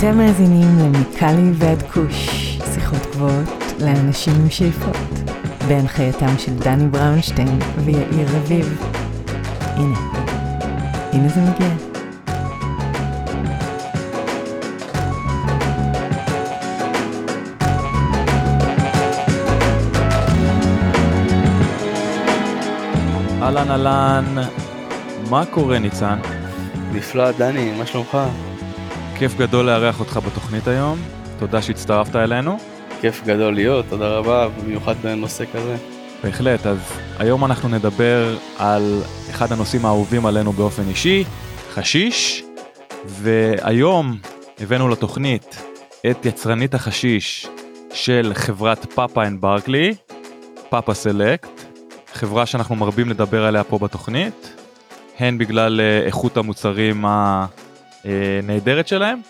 אתם מאזינים למיקלי ועד כוש, שיחות גבוהות לאנשים עם שאיפות, בהנחייתם של דני בראונשטיין ויאיר רביב. הנה, הנה זה מגיע. אהלן אהלן, מה קורה ניצן? נפלא, דני, מה שלומך? כיף גדול לארח אותך בתוכנית היום, תודה שהצטרפת אלינו. כיף גדול להיות, תודה רבה, במיוחד בנושא כזה. בהחלט, אז היום אנחנו נדבר על אחד הנושאים האהובים עלינו באופן אישי, חשיש, והיום הבאנו לתוכנית את יצרנית החשיש של חברת פאפה אנד ברקלי, פאפה סלקט, חברה שאנחנו מרבים לדבר עליה פה בתוכנית, הן בגלל אה, איכות המוצרים הנהדרת שלהם,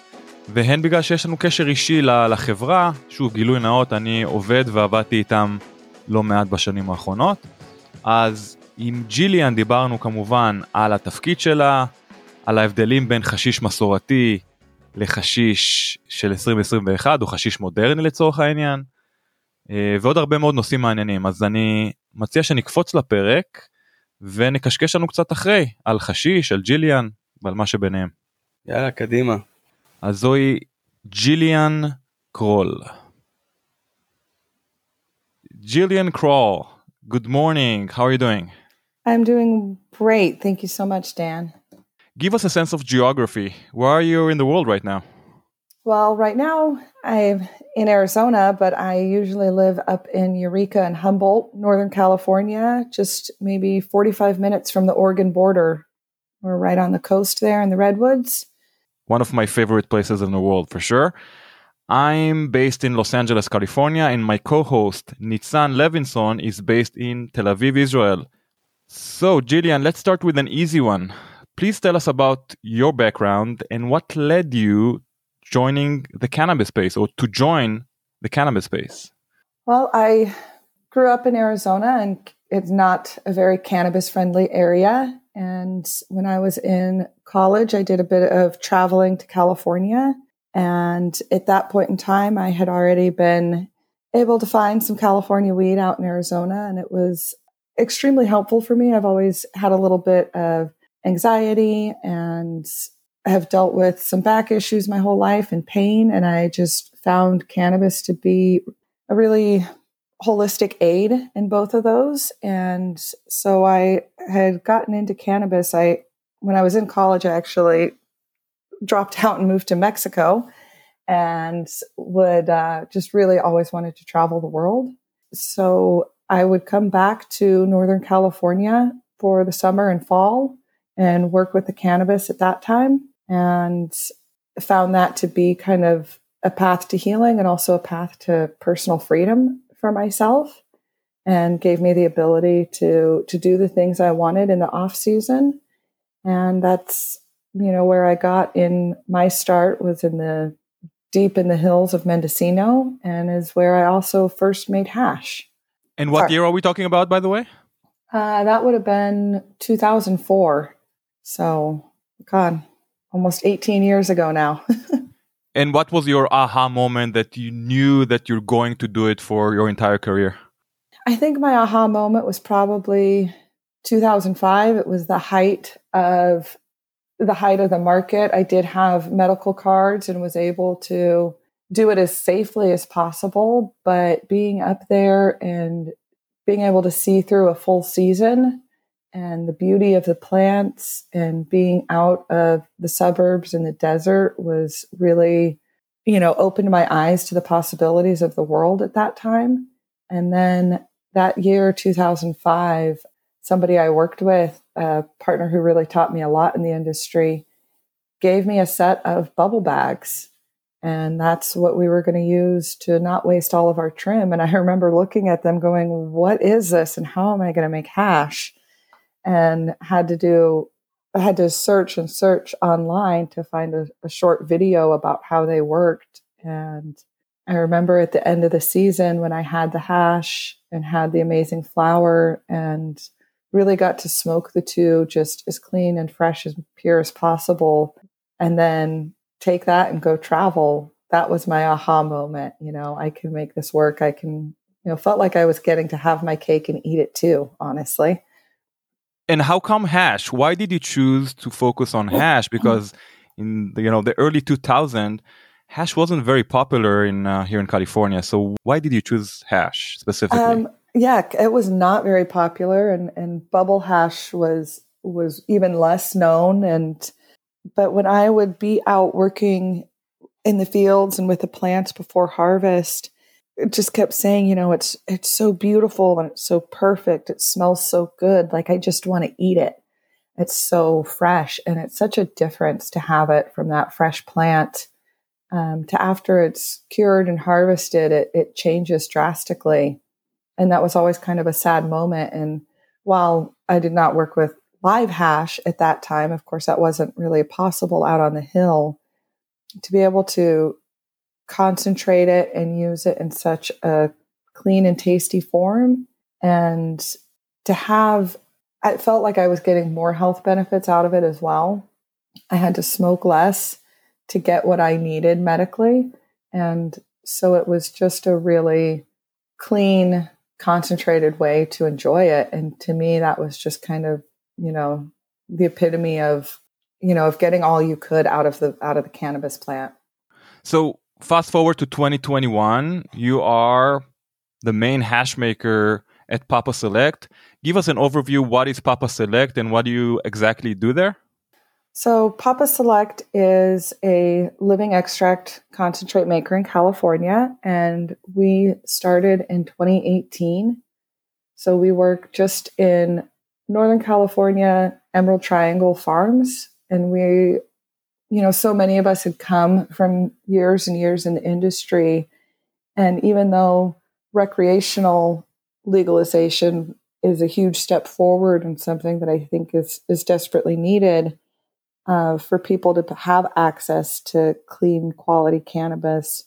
והן בגלל שיש לנו קשר אישי לחברה, שוב גילוי נאות, אני עובד ועבדתי איתם לא מעט בשנים האחרונות. אז עם ג'יליאן דיברנו כמובן על התפקיד שלה, על ההבדלים בין חשיש מסורתי לחשיש של 2021 או חשיש מודרני לצורך העניין, אה, ועוד הרבה מאוד נושאים מעניינים אז אני מציע שנקפוץ לפרק ונקשקש לנו קצת אחרי על חשיש, על ג'יליאן ועל מה שביניהם. יאללה, קדימה. אז זוהי ג'יליאן קרול. ג'יליאן קרול, good morning, how are you doing? I'm doing great. Thank you so much, Dan. Give us a sense of geography. Where are you in the world right now? Well, right now I'm in Arizona, but I usually live up in Eureka and Humboldt, Northern California, just maybe 45 minutes from the Oregon border. We're right on the coast there in the Redwoods. One of my favorite places in the world for sure. I'm based in Los Angeles, California, and my co host, Nitzan Levinson, is based in Tel Aviv, Israel. So, Jillian, let's start with an easy one. Please tell us about your background and what led you joining the cannabis space or to join the cannabis space? Well, I grew up in Arizona and it's not a very cannabis friendly area. And when I was in college, I did a bit of traveling to California. And at that point in time, I had already been able to find some California weed out in Arizona, and it was extremely helpful for me. I've always had a little bit of anxiety and have dealt with some back issues my whole life and pain. And I just found cannabis to be a really holistic aid in both of those. And so I had gotten into cannabis. I, when I was in college, I actually dropped out and moved to Mexico and would uh, just really always wanted to travel the world. So I would come back to Northern California for the summer and fall and work with the cannabis at that time and found that to be kind of a path to healing and also a path to personal freedom for myself and gave me the ability to to do the things I wanted in the off season and that's you know where I got in my start was in the deep in the hills of Mendocino and is where I also first made hash. And what Sorry. year are we talking about by the way? Uh, that would have been 2004. So god almost 18 years ago now. and what was your aha moment that you knew that you're going to do it for your entire career? I think my aha moment was probably 2005. It was the height of the height of the market. I did have medical cards and was able to do it as safely as possible, but being up there and being able to see through a full season and the beauty of the plants and being out of the suburbs and the desert was really you know opened my eyes to the possibilities of the world at that time. And then that year 2005 somebody i worked with a partner who really taught me a lot in the industry gave me a set of bubble bags. And that's what we were going to use to not waste all of our trim. And i remember looking at them going what is this? And how am i going to make hash and had to do I had to search and search online to find a, a, short video about how they worked. And I remember at the end of the season when I had the hash and had the amazing flower and really got to smoke the two just as clean and fresh and pure as possible. And then take that and go travel, that was my aha moment. You know, I can make this work. I can, you know, felt like I was getting to have my cake and eat it too, honestly. And how come hash? Why did you choose to focus on hash? Because in the, you know the early 2000, hash wasn't very popular in uh, here in California. So why did you choose hash specifically? Um, yeah, it was not very popular, and and bubble hash was was even less known. And but when I would be out working in the fields and with the plants before harvest, just kept saying, you know, it's it's so beautiful and it's so perfect. It smells so good. Like I just want to eat it. It's so fresh, and it's such a difference to have it from that fresh plant um, to after it's cured and harvested. It it changes drastically, and that was always kind of a sad moment. And while I did not work with live hash at that time. Of course, that wasn't really possible out on the hill. To be able to concentrate it and use it in such a clean and tasty form, and to have, I felt like I was getting more health benefits out of it as well. I had to smoke less to get what I needed medically. And so it was just a really clean, concentrated way to enjoy it. And to me, that was just kind of you know, the epitome of, you know, of getting all you could out of the out of the cannabis plant. So fast forward to 2021, you are the main hash maker at Papa Select. Give us an overview. What is Papa Select and what do you exactly do there? So, Papa Select is a living extract concentrate maker in California, and we started in 2018. So, we work just in Northern California Emerald Triangle Farms. And we, you know, so many of us had come from years and years in the industry. And even though recreational legalization is a huge step forward and something that I think is, is desperately needed uh, for people to have access to clean quality cannabis,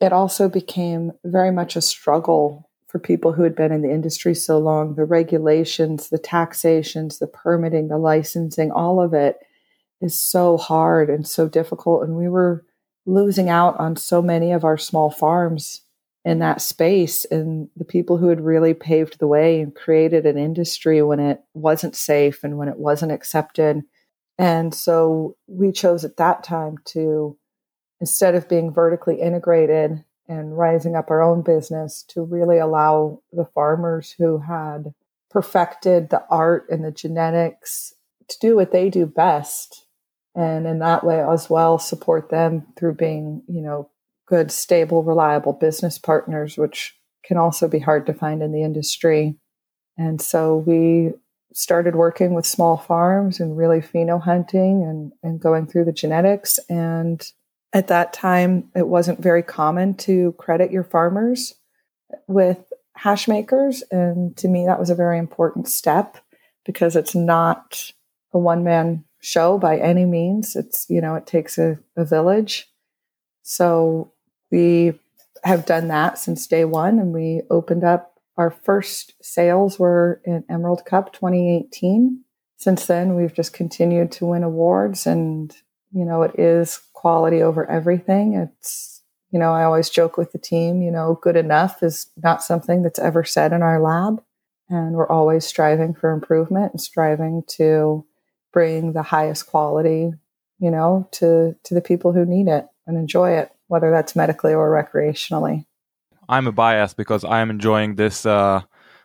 it also became very much a struggle for people who had been in the industry so long the regulations, the taxations, the permitting, the licensing, all of it is so hard and so difficult. And we were losing out on so many of our small farms in that space and the people who had really paved the way and created an industry when it wasn't safe and when it wasn't accepted. And so we chose at that time to, instead of being vertically integrated and rising up our own business to really allow the farmers who had perfected the art and the genetics to do what they do best and in that way as well support them through being you know good stable reliable business partners which can also be hard to find in the industry and so we started working with small farms and really pheno hunting and, and going through the genetics and at that time, it wasn't very common to credit your farmers with hash makers. And to me, that was a very important step because it's not a one man show by any means. It's, you know, it takes a, a village. So we have done that since day one and we opened up our first sales were in Emerald Cup 2018. Since then, we've just continued to win awards and you know, it is quality over everything. It's, you know, I always joke with the team, you know, good enough is not something that's ever said in our lab. And we're always striving for improvement and striving to bring the highest quality, you know, to, to the people who need it and enjoy it, whether that's medically or recreationally. I'm a bias because I am enjoying this uh,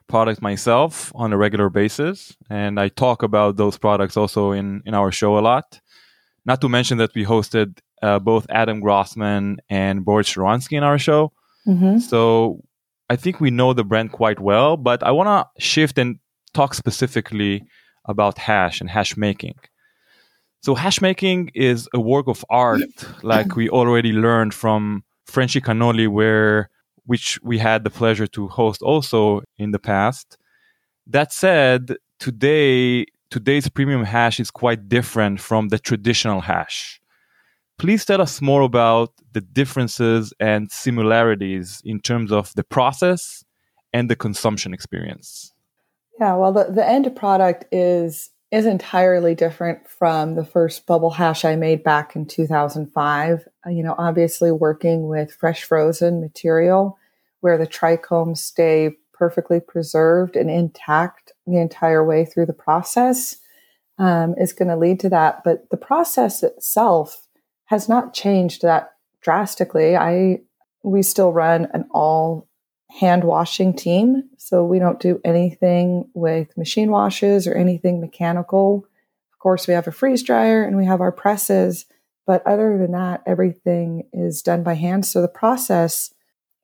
product myself on a regular basis, and I talk about those products also in in our show a lot. Not to mention that we hosted uh, both Adam Grossman and Boris Shcharansky in our show. Mm-hmm. So I think we know the brand quite well, but I want to shift and talk specifically about hash and hash making. So hash making is a work of art, like we already learned from Frenchy Cannoli, where which we had the pleasure to host also in the past. That said, today today's premium hash is quite different from the traditional hash. Please tell us more about the differences and similarities in terms of the process and the consumption experience. Yeah, well, the, the end product is is entirely different from the first bubble hash I made back in 2005. Uh, you know, obviously working with fresh frozen material where the trichomes stay perfectly preserved and intact the entire way through the process um, is going to lead to that. But the process itself has not changed that drastically. I we still run an all hand washing team. So we don't do anything with machine washes or anything mechanical. Of course, we have a freeze dryer and we have our presses, but other than that, everything is done by hand. So the process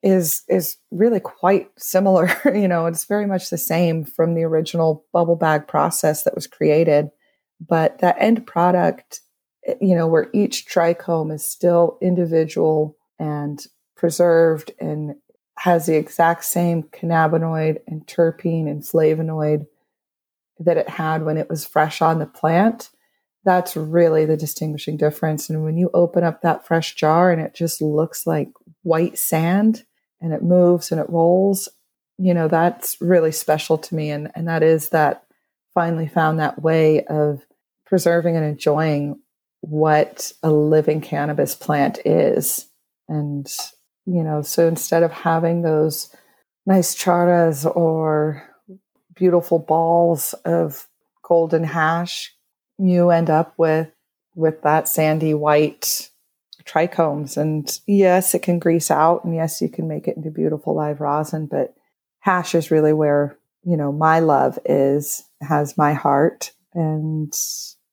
is is really quite similar. you know, it's very much the same from the original bubble bag process that was created, but that end product, eh, you know, where each trichome is still individual and preserved and has the exact same cannabinoid and terpene and flavonoid that it had when it was fresh on the plant. That's really the distinguishing difference. And when you open up that fresh jar and it just looks like white sand and it moves and it rolls, you know, that's really special to me. And, and that is that finally found that way of preserving and enjoying what a living cannabis plant is. And you know, so instead of having those nice charras or beautiful balls of golden hash, you end up with with that sandy white trichomes. And yes, it can grease out, and yes, you can make it into beautiful live rosin. But hash is really where you know my love is, has my heart, and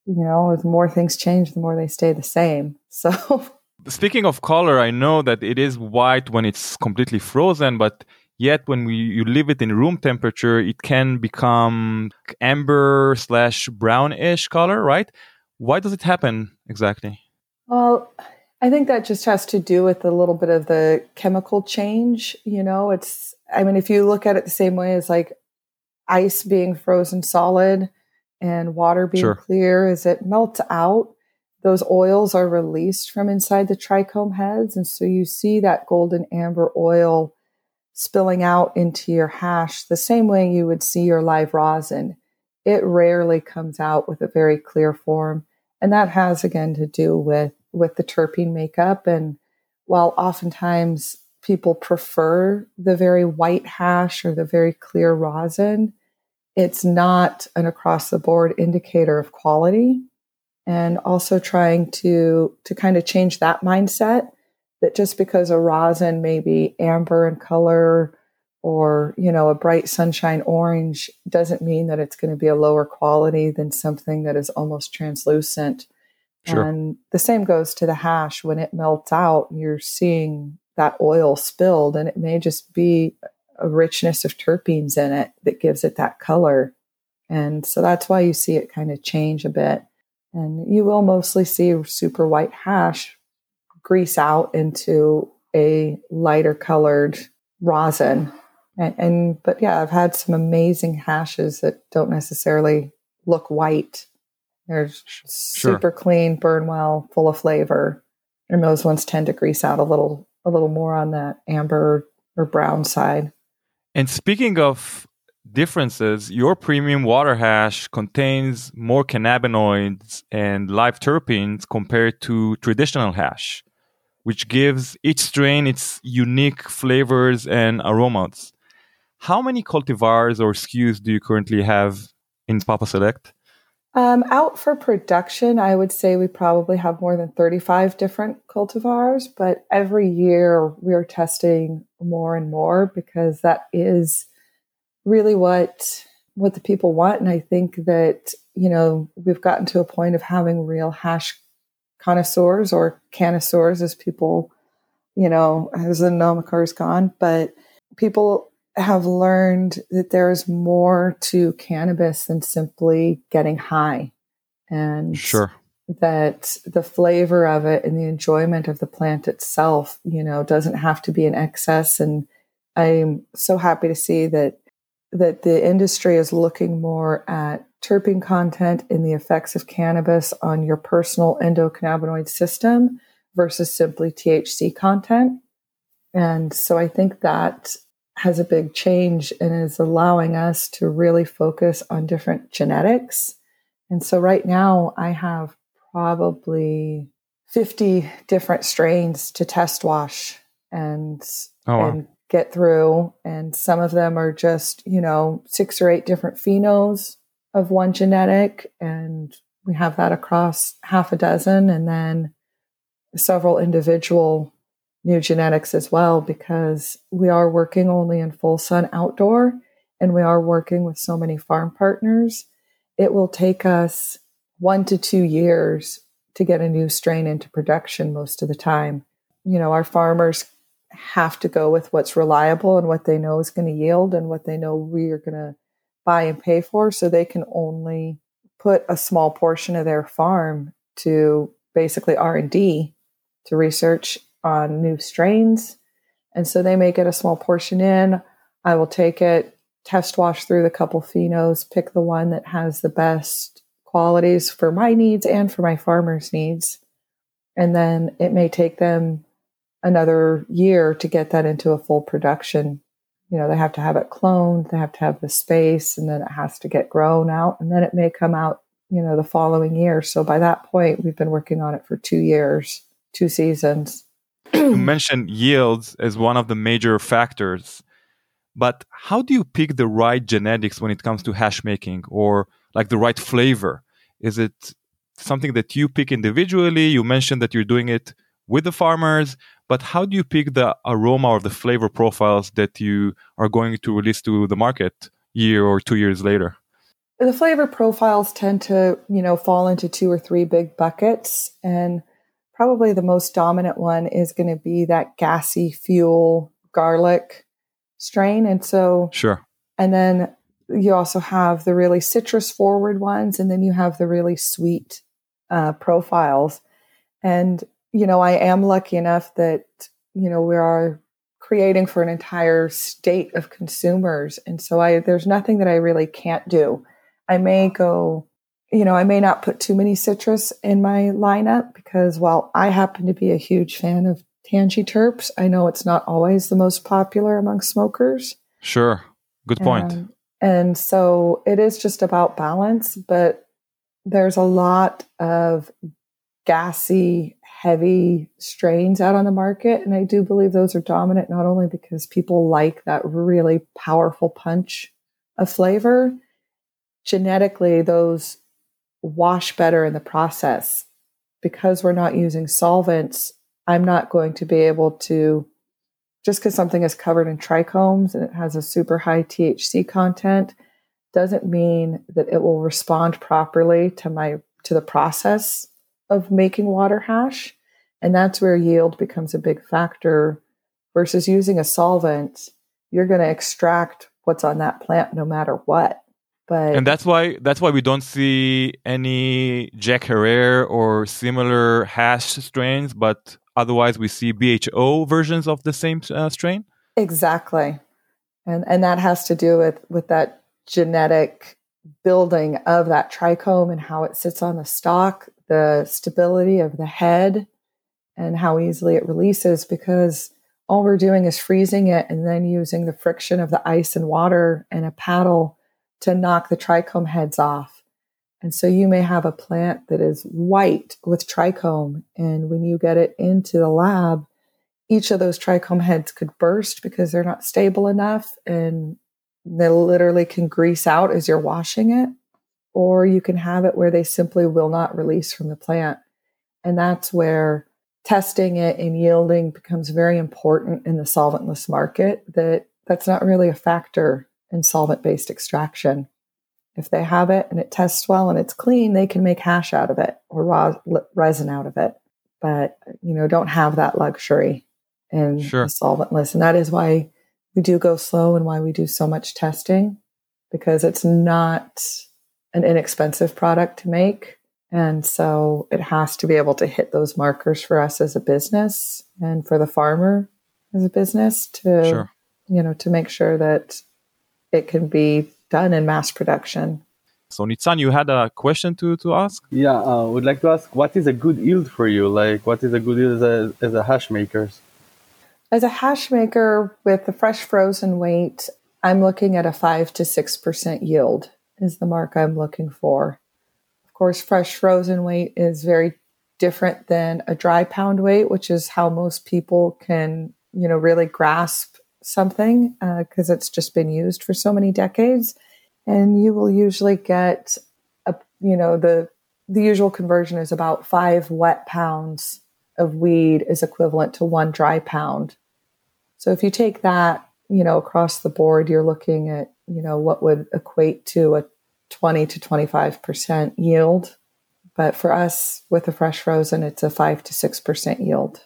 you know, the more things change, the more they stay the same. So Speaking of color, I know that it is white when it's completely frozen, but yet when we, you leave it in room temperature, it can become amber slash brownish color, right? Why does it happen exactly? Well, I think that just has to do with a little bit of the chemical change. You know, it's, I mean, if you look at it the same way as like ice being frozen solid and water being sure. clear, as it melts out, those oils are released from inside the trichome heads. And so you see that golden amber oil spilling out into your hash the same way you would see your live rosin. It rarely comes out with a very clear form. And that has again to do with, with the terpene makeup. And while oftentimes people prefer the very white hash or the very clear rosin, it's not an across the board indicator of quality and also trying to to kind of change that mindset that just because a rosin may be amber in color or you know a bright sunshine orange doesn't mean that it's going to be a lower quality than something that is almost translucent. Sure. and the same goes to the hash. When it melts out you're seeing that oil spilled and it may just be a richness of terpenes in it that gives it that color. And so that's why you see it kind of change a bit and you will mostly see super white hash grease out into a lighter colored rosin. And, and, but yeah, I've had some amazing hashes that don't necessarily look white. They're sure. super clean, burn well, full of flavor. And those ones tend to grease out a little a little more on that amber or brown side. And speaking of differences, your premium water hash contains more cannabinoids and live terpenes compared to traditional hash, which gives each strain its unique flavors and aromas. How many cultivars or SKUs do you currently have in Papa Select? Um, out for production, I would say we probably have more than 35 different cultivars, but every year we're testing more and more because that is really what what the people want. And i think that you know we've gotten to a point of having real hash connoisseurs or connoisseurs as people you know as the nomenclature is gone. But people have learned that there is more to cannabis than simply getting high. And sure. that the flavor of it and the enjoyment of the plant itself you know doesn't have to be in excess. And i'm so happy to see that that the industry is looking more at terpene content and the effects of cannabis on your personal endocannabinoid system versus simply THC content. And so I think that has a big change and is allowing us to really focus on different genetics And so right now I have probably 50 different strains to test wash and, Oh, wow. and get through. And some of them are just, you know, six or eight different phenos of one genetic. And we have that across half a dozen and then several individual new genetics as well, because we are working only in full sun outdoor and we are working with so many farm partners. It will take us one to two years to get a new strain into production most of the time. You know, our farmers have to go with what's reliable and what they know is going to yield and what they know we are going to buy and pay for. So they can only put a small portion of their farm to basically R&D to research on new strains. And so they may get a small portion in. I will take it test wash through the couple phenos pick the one that has the best qualities for my needs and for my farmers needs. And then it may take them another year to get that into a full production. You know, they have to have it cloned, they have to have the space, and then it has to get grown out, and then it may come out, you know, the following year. So by that point, we've been working on it for two years, two seasons. you mentioned yields as one of the major factors. But how do you pick the right genetics when it comes to hash making or like the right flavor? Is it something that you pick individually? You mentioned that you're doing it with the farmers, but how do you pick the aroma or the flavor profiles that you are going to release to the market year or two years later? The flavor profiles tend to, you know, fall into two or three big buckets. And probably the most dominant one is going to be that gassy fuel garlic strain. And so, Sure. and then you also have the really citrus forward ones, and then you have the really sweet uh, profiles. And you know, I am lucky enough that, you know, we are creating for an entire state of consumers. And so I there's nothing that I really can't do. I may go, you know, I may not put too many citrus in my lineup because while I happen to be a huge fan of Tangie terps, I know it's not always the most popular among smokers. Sure. Good point. Um, and so it is just about balance, but there's a lot of gassy, heavy strains out on the market. And I do believe those are dominant not only because people like that really powerful punch of flavor, genetically, those wash better in the process. Because we're not using solvents, I'm not going to be able to, just because something is covered in trichomes and it has a super high THC content, doesn't mean that it will respond properly to my to the process of making water hash. And that's where yield becomes a big factor versus using a solvent. You're going to extract what's on that plant no matter what. But and that's why that's why we don't see any Jack Herer or similar hash strains, but otherwise we see BHO versions of the same uh, strain. exactly. And and that has to do with with that genetic building of that trichome and how it sits on the stalk, the stability of the head and how easily it releases because all we're doing is freezing it and then using the friction of the ice and water and a paddle to knock the trichome heads off. And so you may have a plant that is white with trichome. And when you get it into the lab, each of those trichome heads could burst because they're not stable enough and they literally can grease out as you're washing it. Or you can have it where they simply will not release from the plant. And that's where testing it and yielding becomes very important in the solventless market that that's not really a factor in solvent based extraction if they have it and it tests well and it's clean they can make hash out of it or raw resin out of it but you know don't have that luxury in Sure. solventless and that is why we do go slow and why we do so much testing because it's not an inexpensive product to make and so it has to be able to hit those markers for us as a business and for the farmer as a business to, Sure. you know, to make sure that it can be done in mass production. So Nitsan, you had a question to to ask? Yeah, I uh, would like to ask what is a good yield for you? Like, what is a good yield as a, as a hash makers? As a hash maker with the fresh frozen weight, I'm looking at a 5 to 6% yield is the mark I'm looking for. Of course, fresh frozen weight is very different than a dry pound weight, which is how most people can, you know, really grasp something because uh, it's just been used for so many decades. And you will usually get a, you know, the the usual conversion is about five wet pounds of weed is equivalent to one dry pound. So if you take that, you know, across the board, you're looking at, you know, what would equate to a 20 to 25% yield. But for us with the fresh frozen, it's a 5 to 6% yield.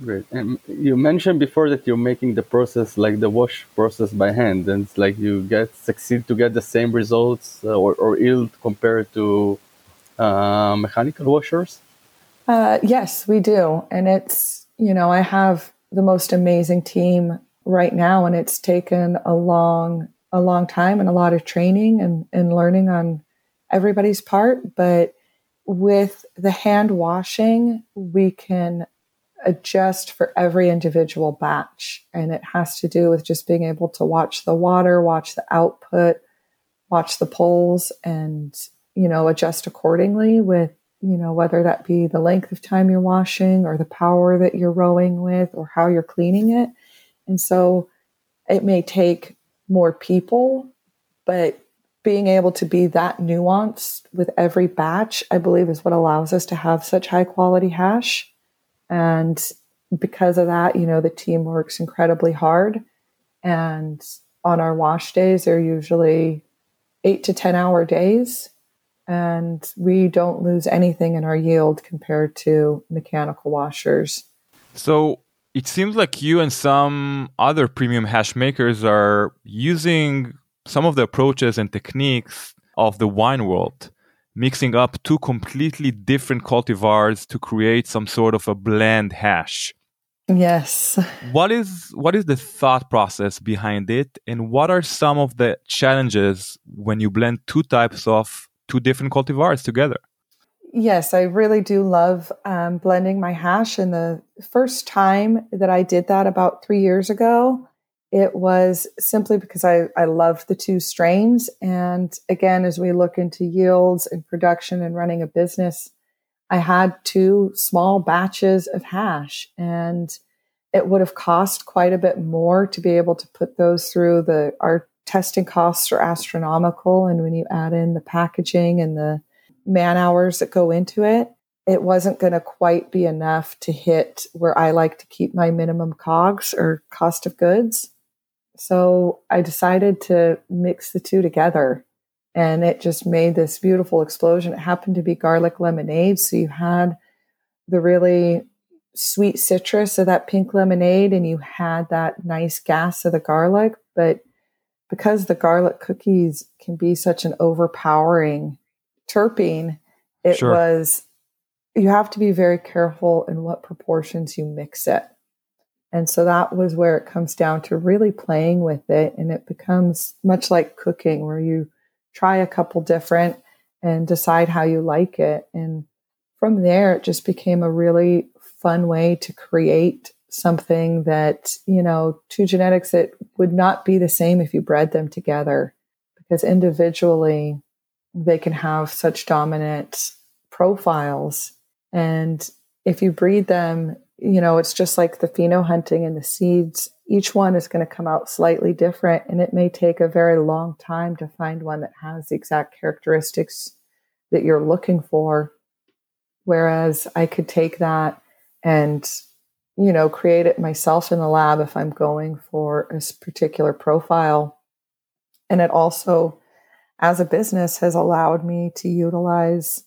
Great. And you mentioned before that you're making the process like the wash process by hand, and it's like you get succeed to get the same results uh, or, or yield compared to uh, mechanical washers. Uh, yes, we do, and it's you know I have the most amazing team right now, and it's taken a long a long time and a lot of training and, and learning on everybody's part, but with the hand washing, we can adjust for every individual batch. And it has to do with just being able to watch the water, watch the output, watch the poles, and, you know, adjust accordingly with, you know, whether that be the length of time you're washing or the power that you're rowing with or how you're cleaning it. And so it may take more people, but being able to be that nuanced with every batch, I believe, is what allows us to have such high quality hash and because of that, you know, the team works incredibly hard. And on our wash days, they're usually eight to 10 hour days. And we don't lose anything in our yield compared to mechanical washers. So it seems like you and some other premium hash makers are using some of the approaches and techniques of the wine world mixing up two completely different cultivars to create some sort of a blend hash. Yes. What is what is the thought process behind it and what are some of the challenges when you blend two types of two different cultivars together? Yes, I really do love um, blending my hash. And the first time that I did that about three years ago, it was simply because I, I loved the two strains. And again, as we look into yields and production and running a business, I had two small batches of hash and it would have cost quite a bit more to be able to put those through the our testing costs are astronomical and when you add in the packaging and the man hours that go into it it wasn't going to quite be enough to hit where I like to keep my minimum cogs or cost of goods so I decided to mix the two together and it just made this beautiful explosion. It happened to be garlic lemonade. So you had the really sweet citrus of that pink lemonade and you had that nice gas of the garlic. But because the garlic cookies can be such an overpowering terpene, it sure. was, you have to be very careful in what proportions you mix it. And so that was where it comes down to really playing with it. And it becomes much like cooking, where you try a couple different and decide how you like it. And from there, it just became a really fun way to create something that, you know, two genetics that would not be the same if you bred them together because individually they can have such dominant profiles. And if you breed them you know, it's just like the pheno hunting and the seeds. Each one is going to come out slightly different, and it may take a very long time to find one that has the exact characteristics that you're looking for. Whereas I could take that and, you know, create it myself in the lab if I'm going for a particular profile. And it also, as a business, has allowed me to utilize,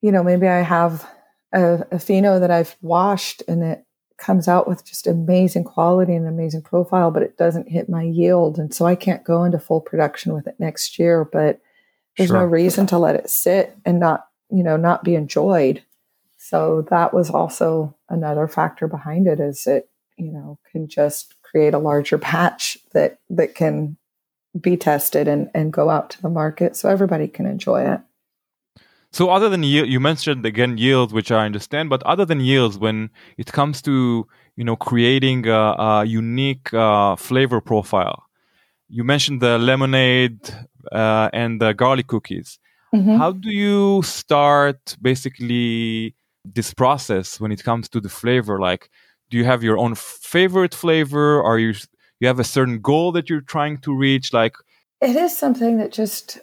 you know, maybe I have a, a pheno that I've washed and it comes out with just amazing quality and amazing profile, but it doesn't hit my yield. And so I can't go into full production with it next year, but there's sure. no reason to let it sit and not, you know, not be enjoyed. So that was also another factor behind it is it, you know, can just create a larger patch that that can be tested and, and go out to the market so everybody can enjoy it. So other than yield, you mentioned again yields, which I understand, but other than yields, when it comes to you know creating a, a unique uh, flavor profile, you mentioned the lemonade uh, and the garlic cookies. Mm-hmm. How do you start basically this process when it comes to the flavor? Like, do you have your own favorite flavor? Are you you have a certain goal that you're trying to reach? Like, it is something that just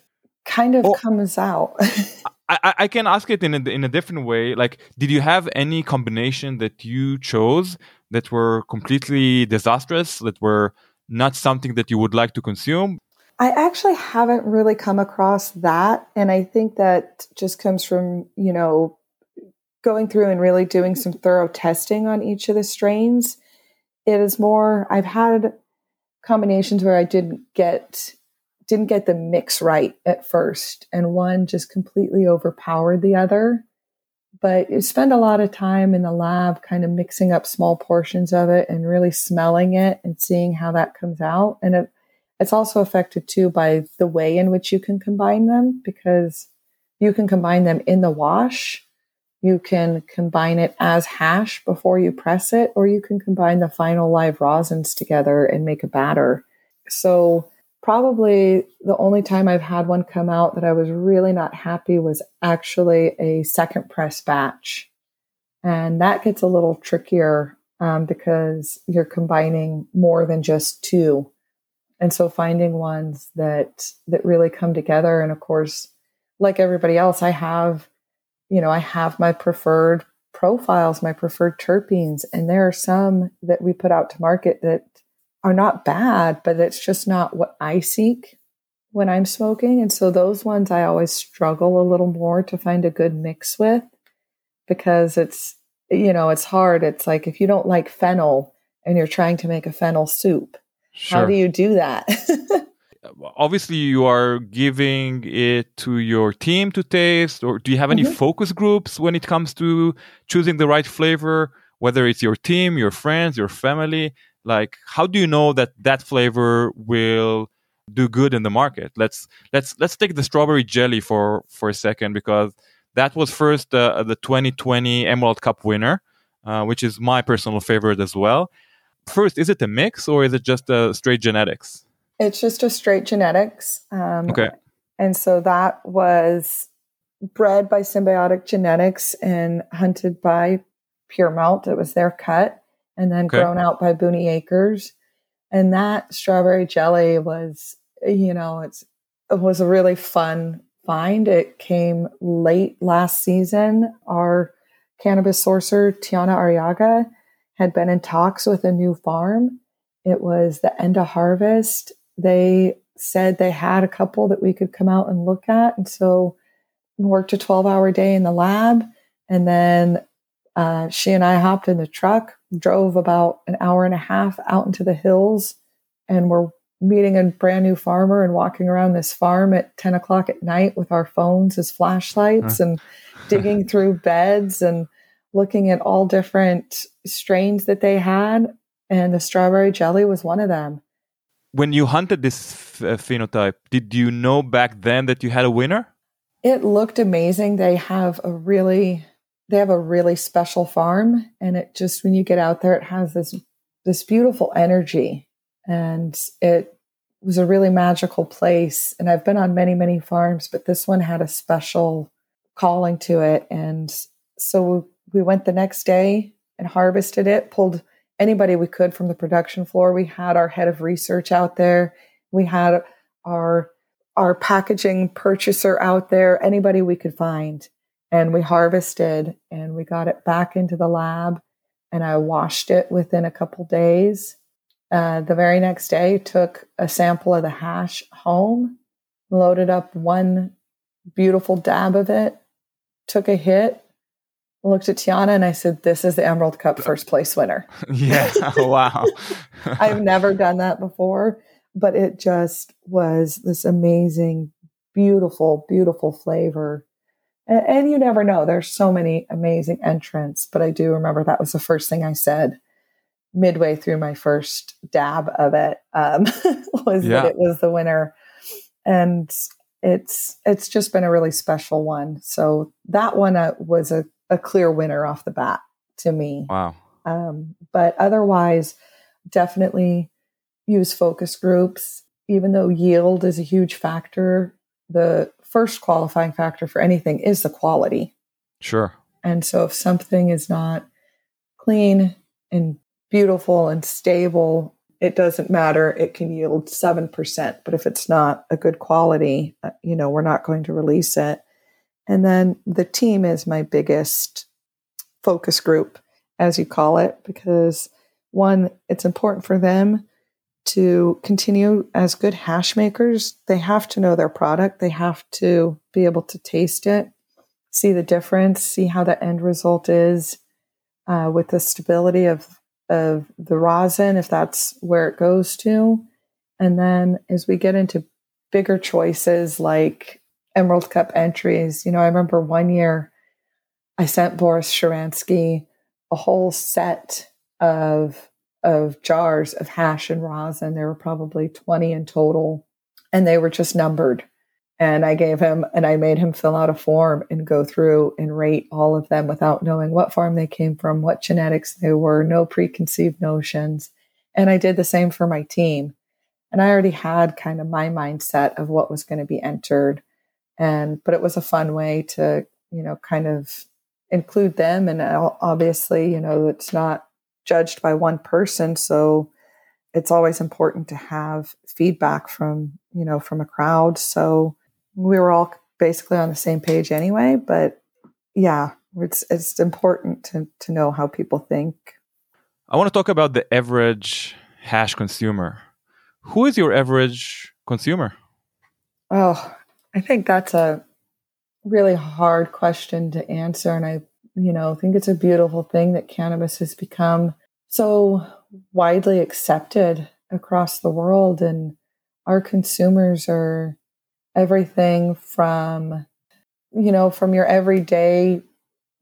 kind of oh, comes out. I, I can ask it in a, in a different way. Like, did you have any combination that you chose that were completely disastrous, that were not something that you would like to consume? I actually haven't really come across that. And I think that just comes from, you know, going through and really doing some thorough testing on each of the strains. It is more, I've had combinations where I didn't get didn't get the mix right at first, and one just completely overpowered the other. But you spend a lot of time in the lab kind of mixing up small portions of it and really smelling it and seeing how that comes out. And it, it's also affected too by the way in which you can combine them because you can combine them in the wash. You can combine it as hash before you press it, or you can combine the final live rosins together and make a batter. So probably the only time I've had one come out that I was really not happy was actually a second press batch. And that gets a little trickier um, because you're combining more than just two. And so finding ones that that really come together. And of course, like everybody else, I have, you know, I have my preferred profiles, my preferred terpenes, and there are some that we put out to market that are not bad, but it's just not what I seek when I'm smoking. And so those ones I always struggle a little more to find a good mix with because it's, you know, it's hard. It's like if you don't like fennel and you're trying to make a fennel soup, sure. how do you do that? Obviously, you are giving it to your team to taste, or do you have any mm-hmm. focus groups when it comes to choosing the right flavor? Whether it's your team, your friends, your family, like how do you know that that flavor will do good in the market let's let's let's take the strawberry jelly for for a second because that was first uh, the 2020 emerald cup winner uh, which is my personal favorite as well first is it a mix or is it just a straight genetics it's just a straight genetics um, okay and so that was bred by symbiotic genetics and hunted by pure malt it was their cut and then okay. grown out by Booney Acres. And that strawberry jelly was, you know, it's it was a really fun find. It came late last season. Our cannabis sourcer, Tiana Arriaga, had been in talks with a new farm. It was the end of harvest. They said they had a couple that we could come out and look at. And so worked a 12 hour day in the lab. And then uh, she and I hopped in the truck, drove about an hour and a half out into the hills, and we're meeting a brand new farmer and walking around this farm at 10 o'clock at night with our phones as flashlights and digging through beds and looking at all different strains that they had. And the strawberry jelly was one of them. When you hunted this uh, phenotype, did you know back then that you had a winner? It looked amazing. They have a really they have a really special farm and it just when you get out there it has this this beautiful energy and it was a really magical place and I've been on many many farms but this one had a special calling to it and so we went the next day and harvested it pulled anybody we could from the production floor. We had our head of research out there. We had our our packaging purchaser out there anybody we could find. And we harvested and we got it back into the lab and I washed it within a couple days. Uh, the very next day, took a sample of the hash home, loaded up one beautiful dab of it, took a hit, looked at Tiana, and I said, "This is the Emerald Cup first place winner." yeah, wow! I've never done that before, but it just was this amazing, beautiful, beautiful flavor and, and, you never know. There's so many amazing entrants, but I do remember that was the first thing I said midway through my first dab of it um, was yeah. that it was the winner, and it's it's just been a really special one. So that one uh, was a, a clear winner off the bat to me. Wow. Um, but otherwise, definitely use focus groups. Even though yield is a huge factor the first qualifying factor for anything is the quality. Sure. And so if something is not clean and beautiful and stable, it doesn't matter. It can yield 7%. But if it's not a good quality, uh, you know, we're not going to release it. And then the team is my biggest focus group, as you call it, because one, it's important for them to continue as good hash makers. They have to know their product, they have to be able to taste it, see the difference, see how the end result is uh, with the stability of, of the rosin, if that's where it goes to. And then as we get into bigger choices like Emerald Cup entries, you know, I remember one year I sent Boris Shcharansky a whole set of of jars of hash and rosin. There were probably 20 in total, and they were just numbered. And I gave him and I made him fill out a form and go through and rate all of them without knowing what farm they came from, what genetics they were, no preconceived notions. And I did the same for my team. And I already had kind of my mindset of what was going to be entered. And, but it was a fun way to, you know, kind of include them. And obviously, you know, it's not judged by one person. So it's always important to have feedback from, you know, from a crowd. So we were all basically on the same page anyway, but yeah, it's it's important to to know how people think. I want to talk about the average hash consumer. Who is your average consumer? Oh, I think that's a really hard question to answer and I you know, think it's a beautiful thing that cannabis has become so widely accepted across the world and our consumers are everything from you know from your everyday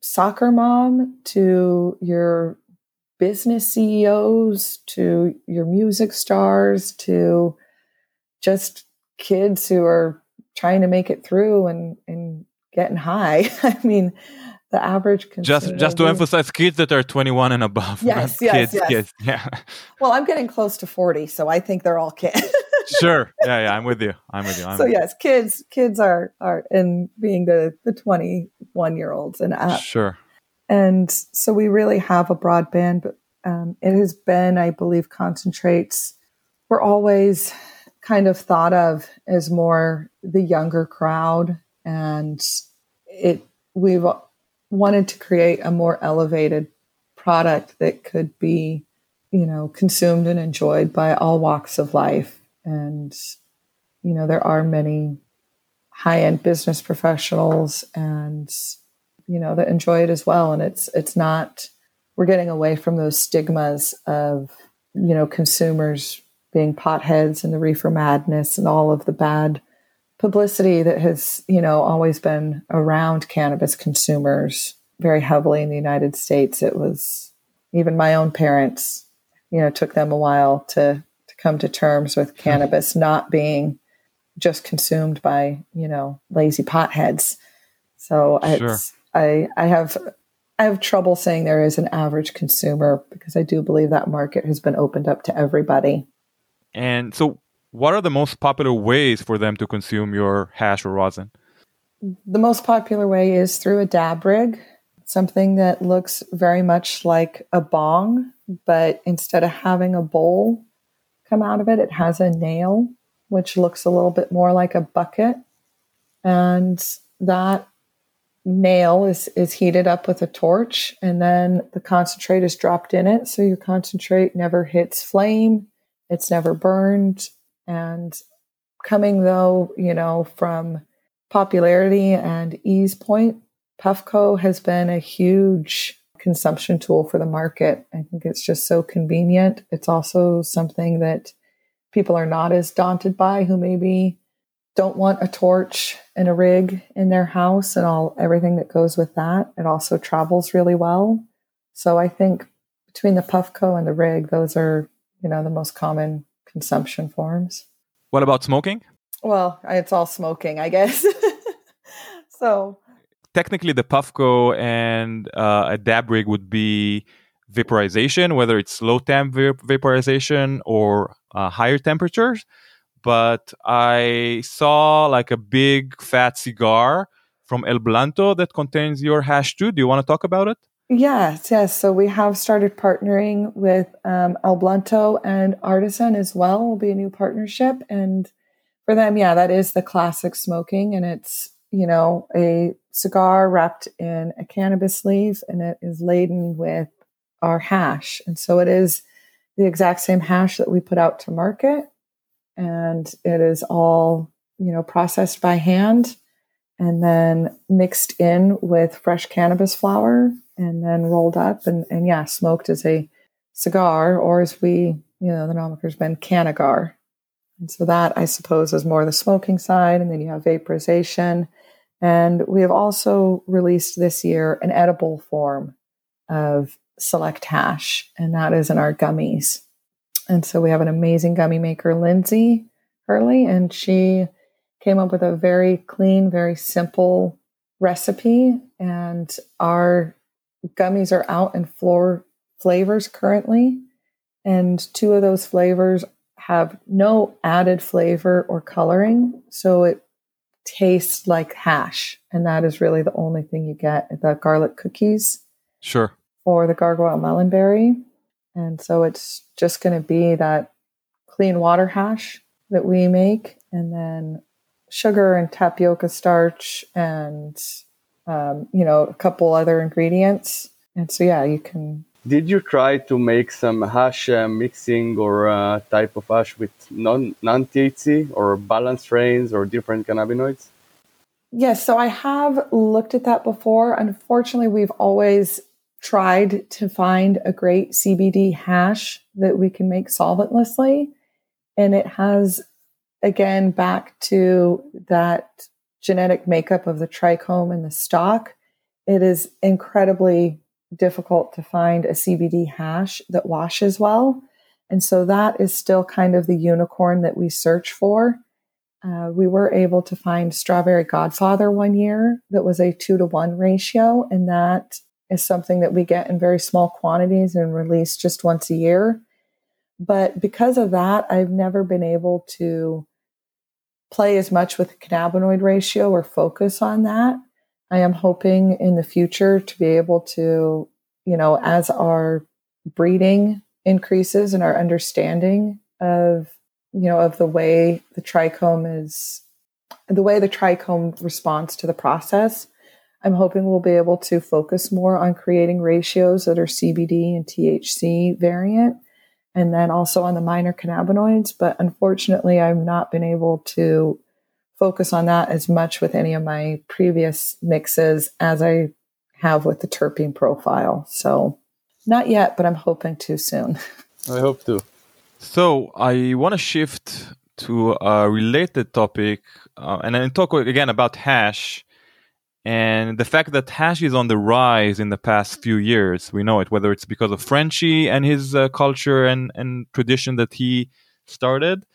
soccer mom to your business CEOs to your music stars to just kids who are trying to make it through and and getting high. I mean the average just just to emphasize kids that are 21 and above yes yes, kids yes. kids yeah. Well i'm getting close to 40 so i think they're all kids. Sure. Yeah yeah i'm with you. I'm with you. I'm so with yes kids kids are are in being the the 21 year olds and up. Sure. And so we really have a broadband but um, it has been i believe concentrates. We're always kind of thought of as more the younger crowd and it we've wanted to create a more elevated product that could be, you know, consumed and enjoyed by all walks of life. And, you know, there are many high end business professionals and, you know, that enjoy it as well. And it's, it's not, we're getting away from those stigmas of, you know, consumers being potheads and the reefer madness and all of the bad publicity that has, you know, always been around cannabis consumers very heavily in the United States. It was even my own parents, you know, took them a while to to come to terms with cannabis not being just consumed by, you know, lazy potheads. So sure. I I have I have trouble saying there is an average consumer because I do believe that market has been opened up to everybody. And so what are the most popular ways for them to consume your hash or rosin? The most popular way is through a dab rig, something that looks very much like a bong, but instead of having a bowl come out of it, it has a nail, which looks a little bit more like a bucket. And that nail is, is heated up with a torch, and then the concentrate is dropped in it. So your concentrate never hits flame, it's never burned, and coming though, you know, from popularity and ease point, Puffco has been a huge consumption tool for the market. I think it's just so convenient. It's also something that people are not as daunted by who maybe don't want a torch and a rig in their house and all everything that goes with that. It also travels really well. So I think between the Puffco and the rig, those are, you know, the most common consumption forms. What about smoking? Well, it's all smoking, I guess. so technically, the Puffco and uh, a dab rig would be vaporization, whether it's low temp vaporization or uh, higher temperatures. but I saw like a big fat cigar from El Blunto that contains your hash too. Do you want to talk about it? Yes, yes. So we have started partnering with um, El Blunto and Artisan as well. Will be a new partnership, and for them, yeah, that is the classic smoking, and it's you know a cigar wrapped in a cannabis leaf, and it is laden with our hash, and so it is the exact same hash that we put out to market, and it is all you know processed by hand and then mixed in with fresh cannabis flower and then rolled up and, and yeah, smoked as a cigar, or as we, you know, the nomiker's been cannagar. And so that I suppose is more the smoking side, and then you have vaporization. And we have also released this year an edible form of select hash, and that is in our gummies. And so we have an amazing gummy maker, Lindsay Hurley, and she came up with a very clean, very simple recipe. And our gummies are out in four flavors currently. And two of those flavors have no added flavor or coloring. So it tastes like hash. And that is really the only thing you get the garlic cookies. Sure. Or the gargoyle melonberry. And so it's just going to be that clean water hash that we make. And then sugar and tapioca starch and um, you know a couple other ingredients and so yeah you can did you try to make some hash uh, mixing or uh, type of hash with non non THC or balanced strains or different cannabinoids? Yes, so I have looked at that before. Unfortunately, we've always tried to find a great CBD hash that we can make solventlessly, and it has again back to that genetic makeup of the trichome and the stock, it is incredibly difficult to find a CBD hash that washes well. And so that is still kind of the unicorn that we search for. Uh, we were able to find Strawberry Godfather one year that was a two to one ratio, and that is something that we get in very small quantities and release just once a year. But because of that, I've never been able to play as much with the cannabinoid ratio or focus on that. I am hoping in the future to be able to, you know, as our breeding increases and our understanding of, you know, of the way the trichome is, the way the trichome responds to the process, I'm hoping we'll be able to focus more on creating ratios that are CBD and THC variant and then also on the minor cannabinoids. But unfortunately, I've not been able to focus on that as much with any of my previous mixes as I have with the terpene profile. So, not yet, but I'm hoping to soon. I hope to. So, I want to shift to a related topic uh, and then talk again about hash and the fact that hash is on the rise in the past few years we know it whether it's because of Frenchy and his uh, culture and and tradition that he started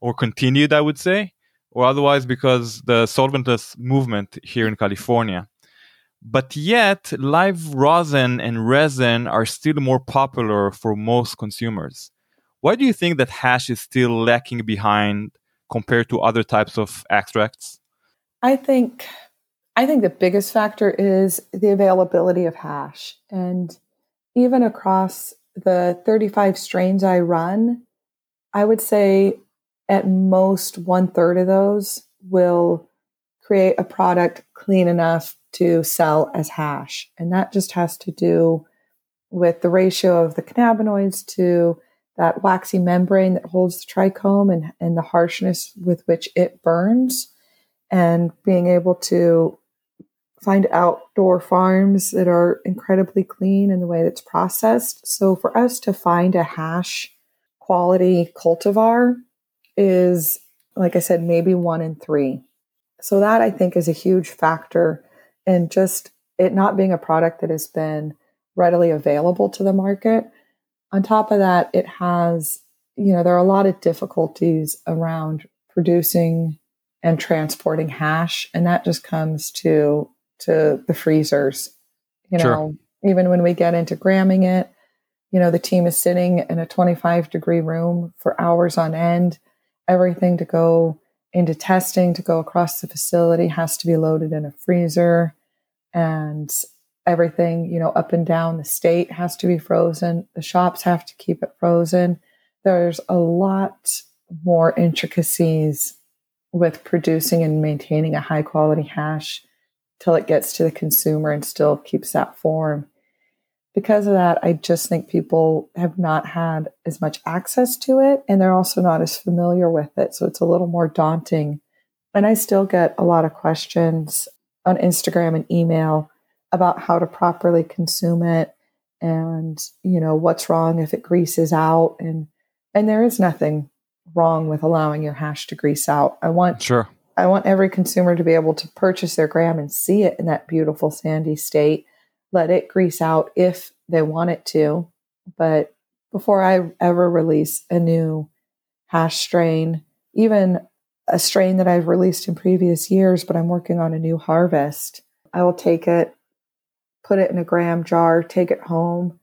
or continued i would say or otherwise because the solventless movement here in california. But yet live rosin and resin are still more popular for most consumers. Why do you think that hash is still lacking behind compared to other types of extracts? I think I think the biggest factor is the availability of hash. And even across the 35 strains I run, I would say at most one third of those will create a product clean enough to sell as hash. And that just has to do with the ratio of the cannabinoids to that waxy membrane that holds the trichome and, and the harshness with which it burns and being able to find outdoor farms that are incredibly clean in the way that's processed. So for us to find a hash quality cultivar is, like I said, maybe one in three. So that I think is a huge factor in just it not being a product that has been readily available to the market. On top of that, it has, you know, there are a lot of difficulties around producing and transporting hash. And that just comes to to the freezers. You know, sure. even when we get into gramming it, you know, the team is sitting in a 25 degree room for hours on end. everything to go into testing to go across the facility has to be loaded in a freezer and everything, you know, up and down the state has to be frozen. The shops have to keep it frozen. There's a lot more intricacies with producing and maintaining a high quality hash till it gets to the consumer and still keeps that form. Because of that, I just think people have not had as much access to it and they're also not as familiar with it. So it's a little more daunting. And I still get a lot of questions on Instagram and email about how to properly consume it and you know what's wrong if it greases out and and there is nothing wrong with allowing your hash to grease out. I want Sure. I want every consumer to be able to purchase their gram and see it in that beautiful sandy state. Let it grease out if they want it to. But before I ever release a new hash strain, even a strain that I've released in previous years, but I'm working on a new harvest, I will take it, put it in a gram jar, take it home,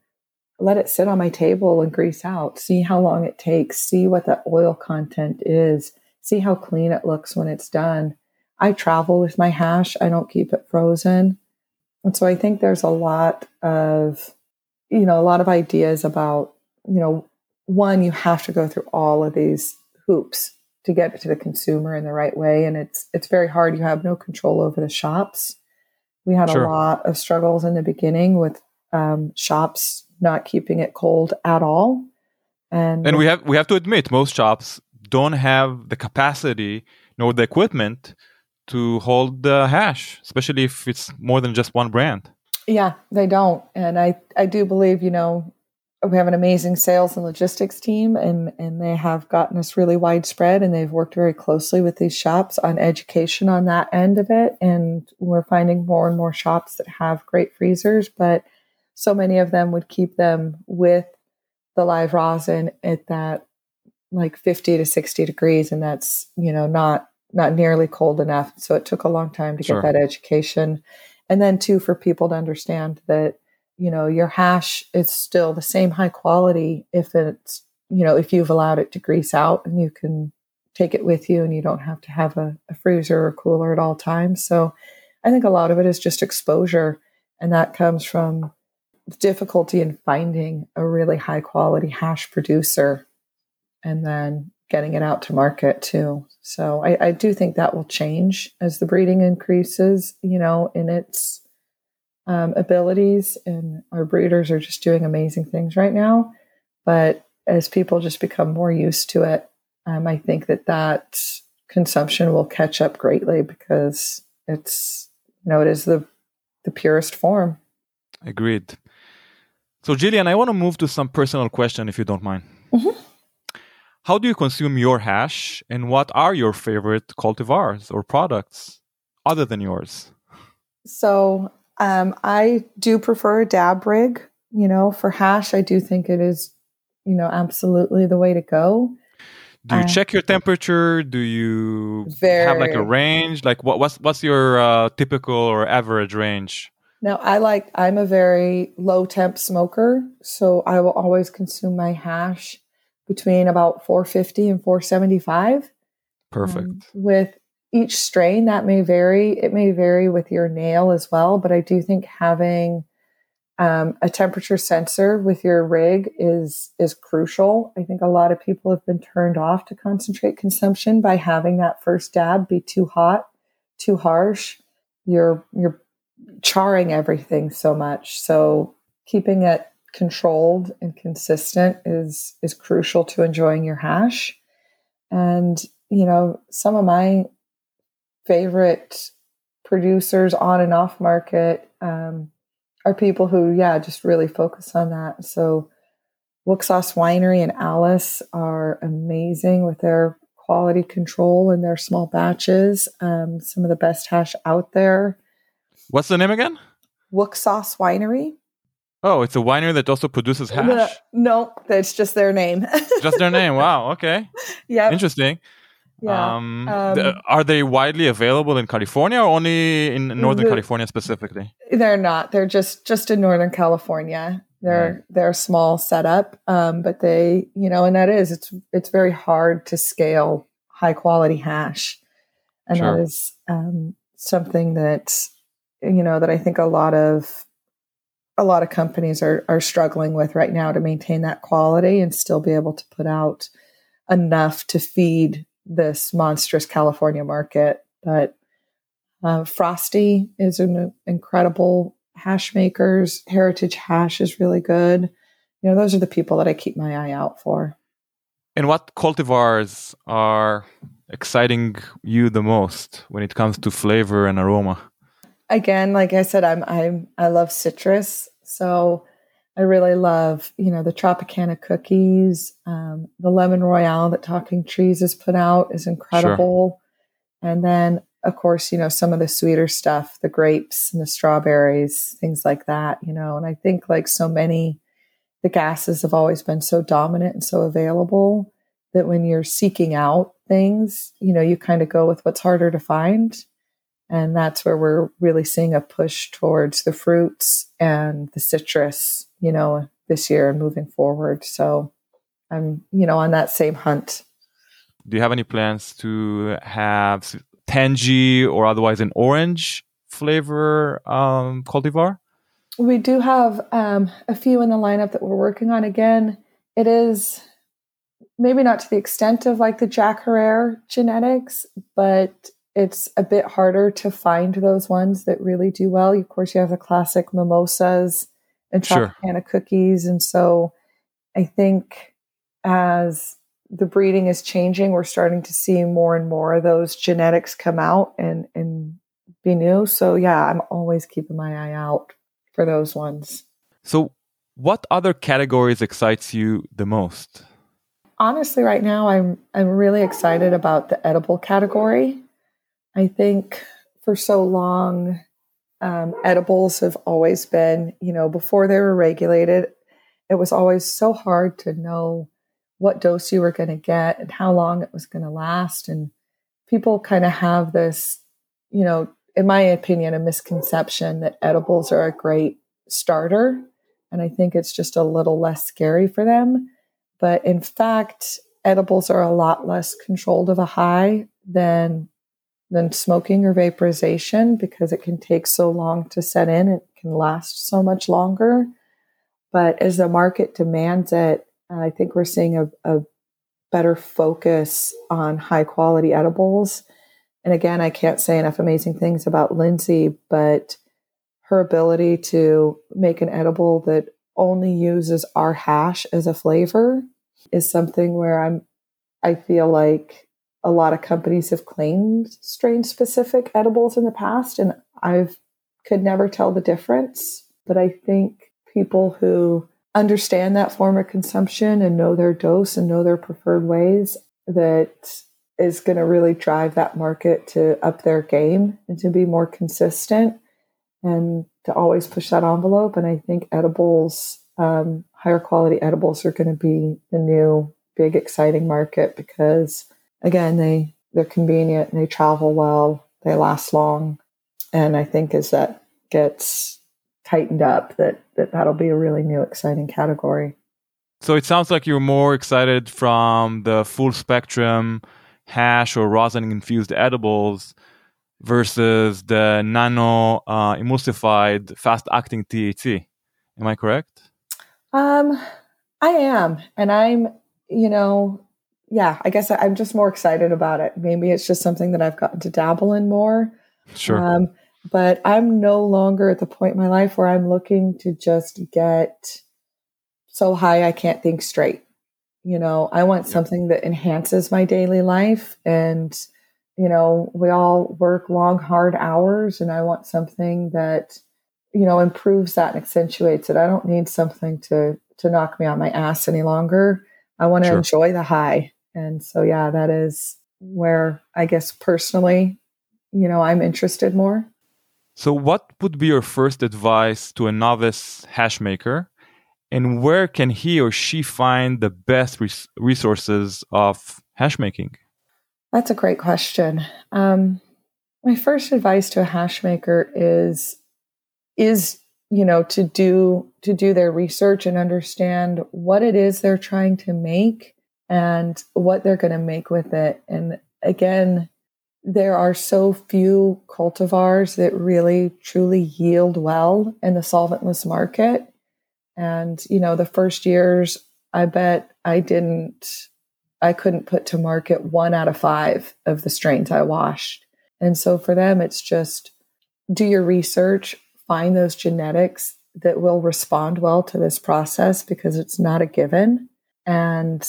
let it sit on my table and grease out, see how long it takes, see what the oil content is, see how clean it looks when it's done. I travel with my hash, I don't keep it frozen. And so I think there's a lot of, you know, a lot of ideas about, you know, one, you have to go through all of these hoops to get it to the consumer in the right way. And it's it's very hard. You have no control over the shops. We had Sure. a lot of struggles in the beginning with um, shops not keeping it cold at all. And, And we have we have to admit most shops don't have the capacity nor the equipment to hold the hash, especially if it's more than just one brand. Yeah, they don't. And I, I do believe, you know, we have an amazing sales and logistics team and, and they have gotten us really widespread and they've worked very closely with these shops on education on that end of it. And we're finding more and more shops that have great freezers, but so many of them would keep them with the live rosin at that like 50 to 60 degrees. And that's, you know, not, not nearly cold enough. So it took a long time to Sure. get that education and then too for people to understand that you know your hash is still the same high quality if it's you know if you've allowed it to grease out and you can take it with you and you don't have to have a, a freezer or cooler at all times so i think a lot of it is just exposure and that comes from difficulty in finding a really high quality hash producer and then getting it out to market too. So I, I do think that will change as the breeding increases, you know, in its um, abilities. And our breeders are just doing amazing things right now. But as people just become more used to it, um, I think that that consumption will catch up greatly because it's, you know, it is the the purest form. Agreed. So, Jillian, I want to move to some personal question, if you don't mind. Mhm. How do you consume your hash, and what are your favorite cultivars or products other than yours? So um, I do prefer a dab rig. You know, for hash, I do think it is, you know, absolutely the way to go. Do you Uh, check your temperature? Do you have like a range? Like, what, what's what's your uh, typical or average range? Now, I like, I'm a very low temp smoker. So I will always consume my hash between about 450 and 475. Perfect. Um, with each strain, that may vary. It may vary with your nail as well, but I do think having um, a temperature sensor with your rig is is crucial. I think a lot of people have been turned off to concentrate consumption by having that first dab be too hot, too harsh. You're you're charring everything so much. So keeping it controlled and consistent is is crucial to enjoying your hash. And you know, some of my favorite producers on and off market um, are people who, yeah, just really focus on that. So, Wooksauce Winery and Alice are amazing with their quality control and their small batches. Um, some of the best hash out there. What's the name again? Wooksauce Winery. Oh, it's a winery that also produces hash. No, that's just their name. Just their name. Wow. Okay. yeah. Interesting. Yeah. Um, Um, th- are they widely available in California or only in Northern The- California specifically? They're not. They're just just in Northern California. They're they're a small setup, um, but they you know, and that is it's it's very hard to scale high quality hash. And Sure. that is um, something that, you know, that I think a lot of a lot of companies are are struggling with right now to maintain that quality and still be able to put out enough to feed this monstrous California market. But uh, Frosty is an incredible hash makers. Heritage Hash is really good. You know, those are the people that I keep my eye out for. And what cultivars are exciting you the most when it comes to flavor and aroma? Again, like I said, I'm I'm I love citrus, so I really love you know the Tropicana cookies, um, the lemon royale that Talking Trees has put out is incredible, and then of course you know some of the sweeter stuff, the grapes and the strawberries, things like that. You know, and I think like so many, the gases have always been so dominant and so available that when you're seeking out things, you know, you kind of go with what's harder to find. And that's where we're really seeing a push towards the fruits and the citrus, you know, this year and moving forward. So I'm, you know, on that same hunt. Do you have any plans to have Tangie or otherwise an orange flavor um, cultivar? We do have um, a few in the lineup that we're working on. Again, it is maybe not to the extent of like the Jack Herer genetics, but it's a bit harder to find those ones that really do well. Of course, you have the classic mimosas and Sure. Tropicana cookies. And so I think as the breeding is changing, we're starting to see more and more of those genetics come out and, and be new. So yeah, I'm always keeping my eye out for those ones. So, what other categories excites you the most? honestly right now i'm i'm really excited about the edible category i think for so long um, edibles have always been you know before they were regulated it was always so hard to know what dose you were going to get and how long it was going to last. And people kind of have this you know in my opinion a misconception that edibles are a great starter and i think it's just a little less scary for them. But in fact, edibles are a lot less controlled of a high than than smoking or vaporization because it can take so long to set in. It can last so much longer. But as the market demands it, uh, I think we're seeing a, a better focus on high quality edibles. And again, I can't say enough amazing things about Lindsay, but her ability to make an edible that only uses our hash as a flavor is something where I'm I feel like a lot of companies have claimed strain specific edibles in the past and I've could never tell the difference, but I think people who understand that form of consumption and know their dose and know their preferred ways that is going to really drive that market to up their game and to be more consistent and to always push that envelope. And I think edibles, um, higher quality edibles, are going to be the new big exciting market because again, they they're convenient and they travel well, they last long, and I think as that gets tightened up, that that that'll be a really new exciting category. So it sounds like you're more excited from the full spectrum hash or rosin infused edibles versus the nano uh, emulsified fast acting THC. Am I correct? Um, I am, and I'm, you know, yeah, I guess I'm just more excited about it. Maybe it's just something that I've gotten to dabble in more. Sure. Um, but I'm no longer at the point in my life where I'm looking to just get so high I can't think straight. You know, I want something that enhances my daily life. And, you know, we all work long, hard hours, and I want something that, you know, improves that and accentuates it. I don't need something to to knock me on my ass any longer. I want to Sure. enjoy the high. And so yeah, that is where I guess personally, you know, I'm interested more. So, what would be your first advice to a novice hash maker? And where can he or she find the best res- resources of hash making? That's a great question. Um, my first advice to a hash maker is is you know to do to do their research and understand what it is they're trying to make and what they're going to make with it. And again, there are so few cultivars that really truly yield well in the solventless market. And, you know, the first years, I bet I didn't, I couldn't put to market one out of five of the strains I washed. And so for them, it's just do your research, find those genetics that will respond well to this process because it's not a given. And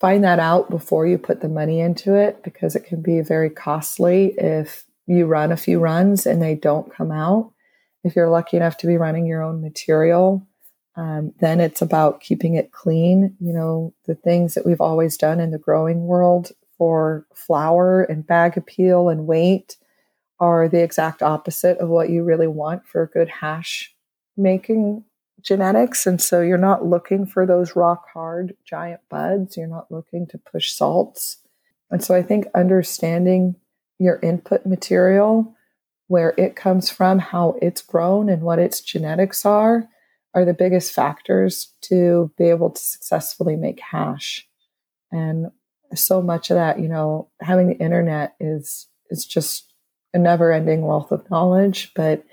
find that out before you put the money into it because it can be very costly if you run a few runs and they don't come out. If you're lucky enough to be running your own material, um, then it's about keeping it clean. You know, the things that we've always done in the growing world for flower and bag appeal and weight are the exact opposite of what you really want for a good hash making genetics. And so you're not looking for those rock hard giant buds. You're not looking to push salts. And so I think understanding your input material, where it comes from, how it's grown, and what its genetics are, are the biggest factors to be able to successfully make hash. And so much of that, you know, having the internet is is just a never-ending wealth of knowledge, but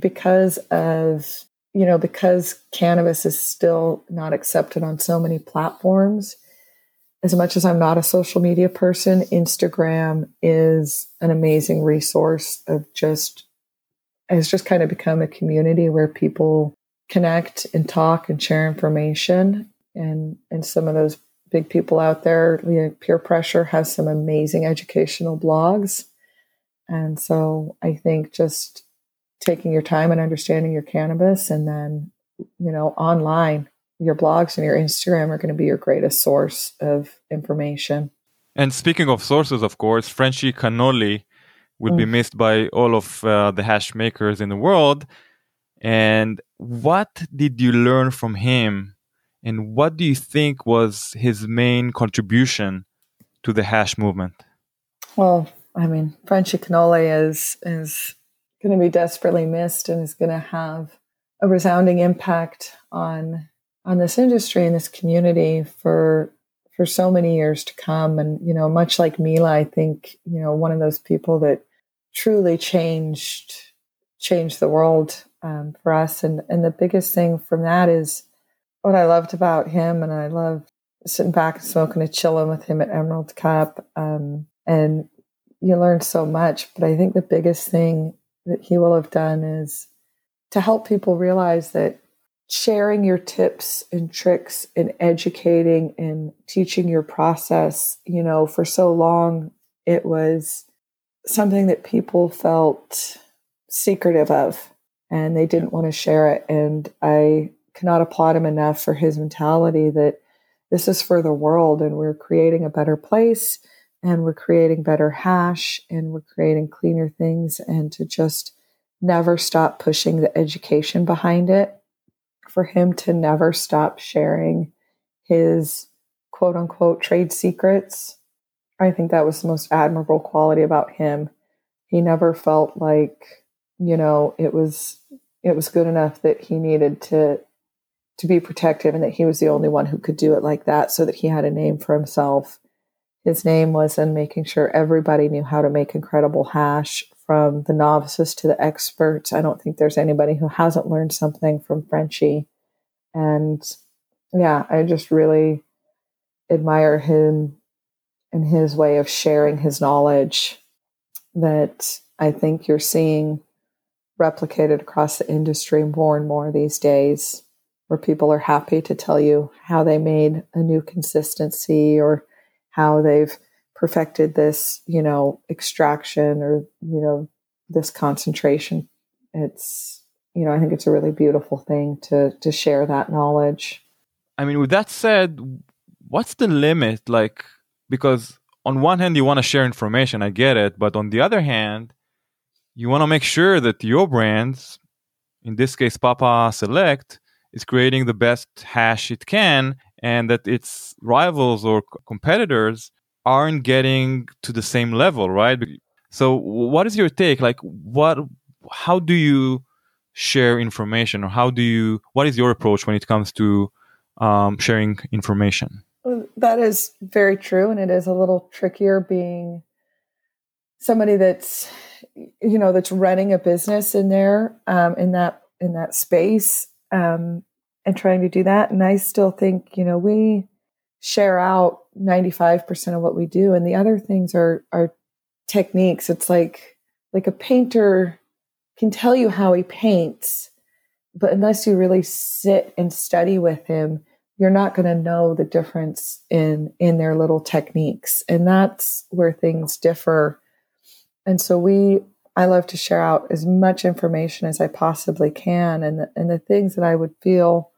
because of you know, because cannabis is still not accepted on so many platforms, as much as I'm not a social media person, Instagram is an amazing resource of just, has just kind of become a community where people connect and talk and share information. And, and some of those big people out there, you know, Peer Pressure has some amazing educational blogs. And so I think just taking your time and understanding your cannabis. And then you know online your blogs and your instagram are going to be your greatest source of information. And speaking of sources of course frenchy cannoli will mm. be missed by all of uh, the hash makers in the world. And what did you learn from him? And what do you think was his main contribution to the hash movement? Well i mean frenchy cannoli is is going to be desperately missed and is going to have a resounding impact on on this industry and this community for for so many years to come. And you know much like Mila I think you know one of those people that truly changed changed the world um, for us. And and the biggest thing from that is what I loved about him. And I loved sitting back and smoking a chillum with him at Emerald Cup. Um, and you learn so much but I think the biggest thing that he will have done is to help people realize that sharing your tips and tricks and educating and teaching your process, you know, for so long it was something that people felt secretive of and they didn't want to share it. And I cannot applaud him enough for his mentality that this is for the world and we're creating a better place and we're creating better hash and we're creating cleaner things and to just never stop pushing the education behind it. For him to never stop sharing his quote unquote trade secrets i think that was the most admirable quality about him. He never felt like you know it was it was good enough that he needed to to be protective and that he was the only one who could do it like that so that he had a name for himself his name was in making sure everybody knew how to make incredible hash from the novices to the experts. I don't think there's anybody who hasn't learned something from Frenchy. And yeah, I just really admire him and his way of sharing his knowledge that I think you're seeing replicated across the industry more and more these days, where people are happy to tell you how they made a new consistency or how they've perfected this, you know, extraction or, you know, this concentration. It's, you know, I think it's a really beautiful thing to to share that knowledge. I mean, with that said, what's the limit? Like, because on one hand, you want to share information, I get it, but on the other hand, you want to make sure that your brands, in this case, Papa Select, is creating the best hash it can and that its rivals or competitors aren't getting to the same level right so what is your take like what how do you share information or how do you what is your approach when it comes to um, sharing information That is very true. And it is a little trickier being somebody that's, you know, that's running a business in there, um, in that, in that space, um, and trying to do that. And I still think, you know, we share out 95% of what we do. And the other things are, are techniques. It's like, like a painter can tell you how he paints, but unless you really sit and study with him, you're not going to know the difference in in their little techniques and that's where things differ and so we i love to share out as much information as i possibly can and the, and the things that i would feel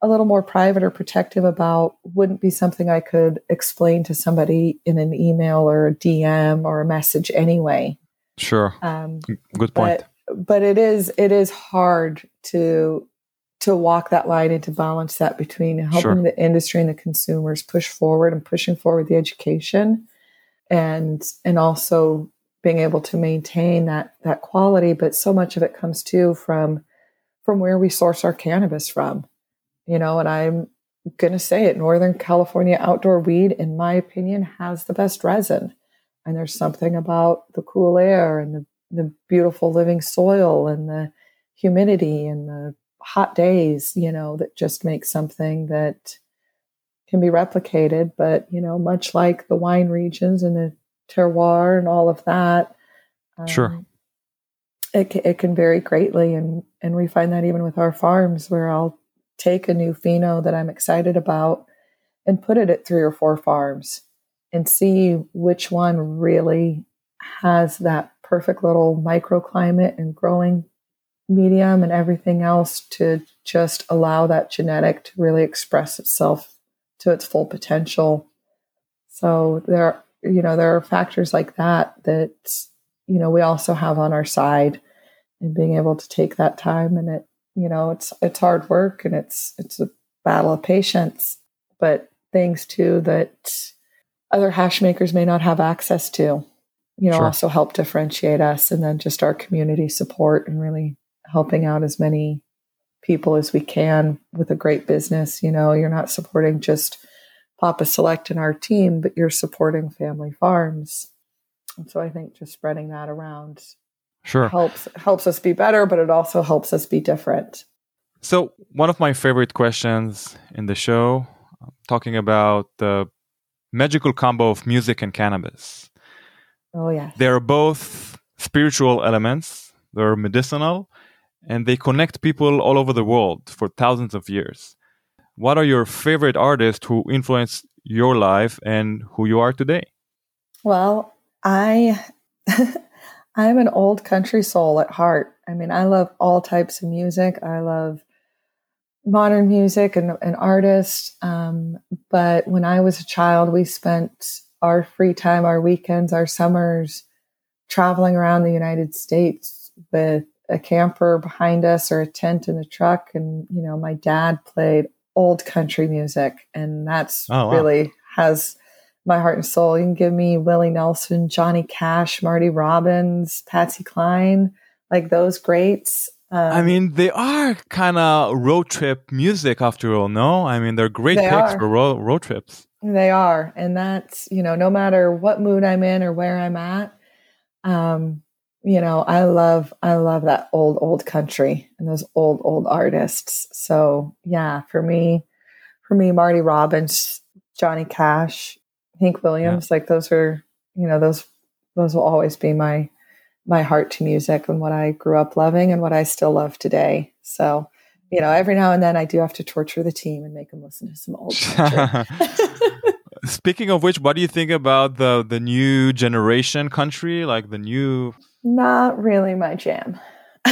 a little more private or protective about wouldn't be something i could explain to somebody in an email or a dm or a message anyway. Sure. Um, good point. but, but it is it is hard to to walk that line and to balance that between helping sure. the industry and the consumers push forward and pushing forward the education and and also being able to maintain that that quality but so much of it comes too from from where we source our cannabis from you know and i'm going to say it northern california outdoor weed in my opinion has the best resin and there's something about the cool air and the, the beautiful living soil and the humidity and the hot days, you know, that just makes something that can be replicated. But, you know, much like the wine regions and the terroir and all of that. Um, sure. It, it can vary greatly. And, and we find that even with our farms where I'll take a new pheno that I'm excited about and put it at three or four farms and see which one really has that perfect little microclimate and growing medium and everything else to just allow that genetic to really express itself to its full potential. So there, you know, there are factors like that that you know we also have on our side, and being able to take that time and it, you know, it's it's hard work and it's it's a battle of patience, but things too that other hash makers may not have access to you know sure. also help differentiate us and then just our community support and really helping out as many people as we can with a great business. You know, you're not supporting just Papa Select and our team, but you're supporting family farms. And so I think just spreading that around sure helps helps us be better, but it also helps us be different. So one of my favorite questions in the show, um, talking about the magical combo of music and cannabis. Oh yeah. They're both spiritual elements, they're medicinal, and they connect people all over the world for thousands of years. What are your favorite artists who influenced your life and who you are today? Well, I I'm an old country soul at heart. I mean, I love all types of music. I love modern music and, and artists. Um, but when I was a child, we spent our free time, our weekends, our summers traveling around the United States with a camper behind us or a tent in the truck. And, you know, my dad played old country music. And that's oh, wow. really has my heart and soul. You can give me Willie Nelson, Johnny Cash, Marty Robbins, Patsy Cline, like those greats. Um, I mean, they are kind of road trip music after all, no? I mean, they're great they picks are. for road, road trips. They are. And that's, you know, no matter what mood I'm in or where I'm at, um, you know, I love I love that old old country and those old old artists. So yeah, for me, for me, Marty Robbins, Johnny Cash, Hank Williams, yeah. like those are you know those those will always be my my heart to music and what I grew up loving and what I still love today. So you know, every now and then I do have to torture the team and make them listen to some old. Speaking of which, what do you think about the the new generation country, like the new not really my jam.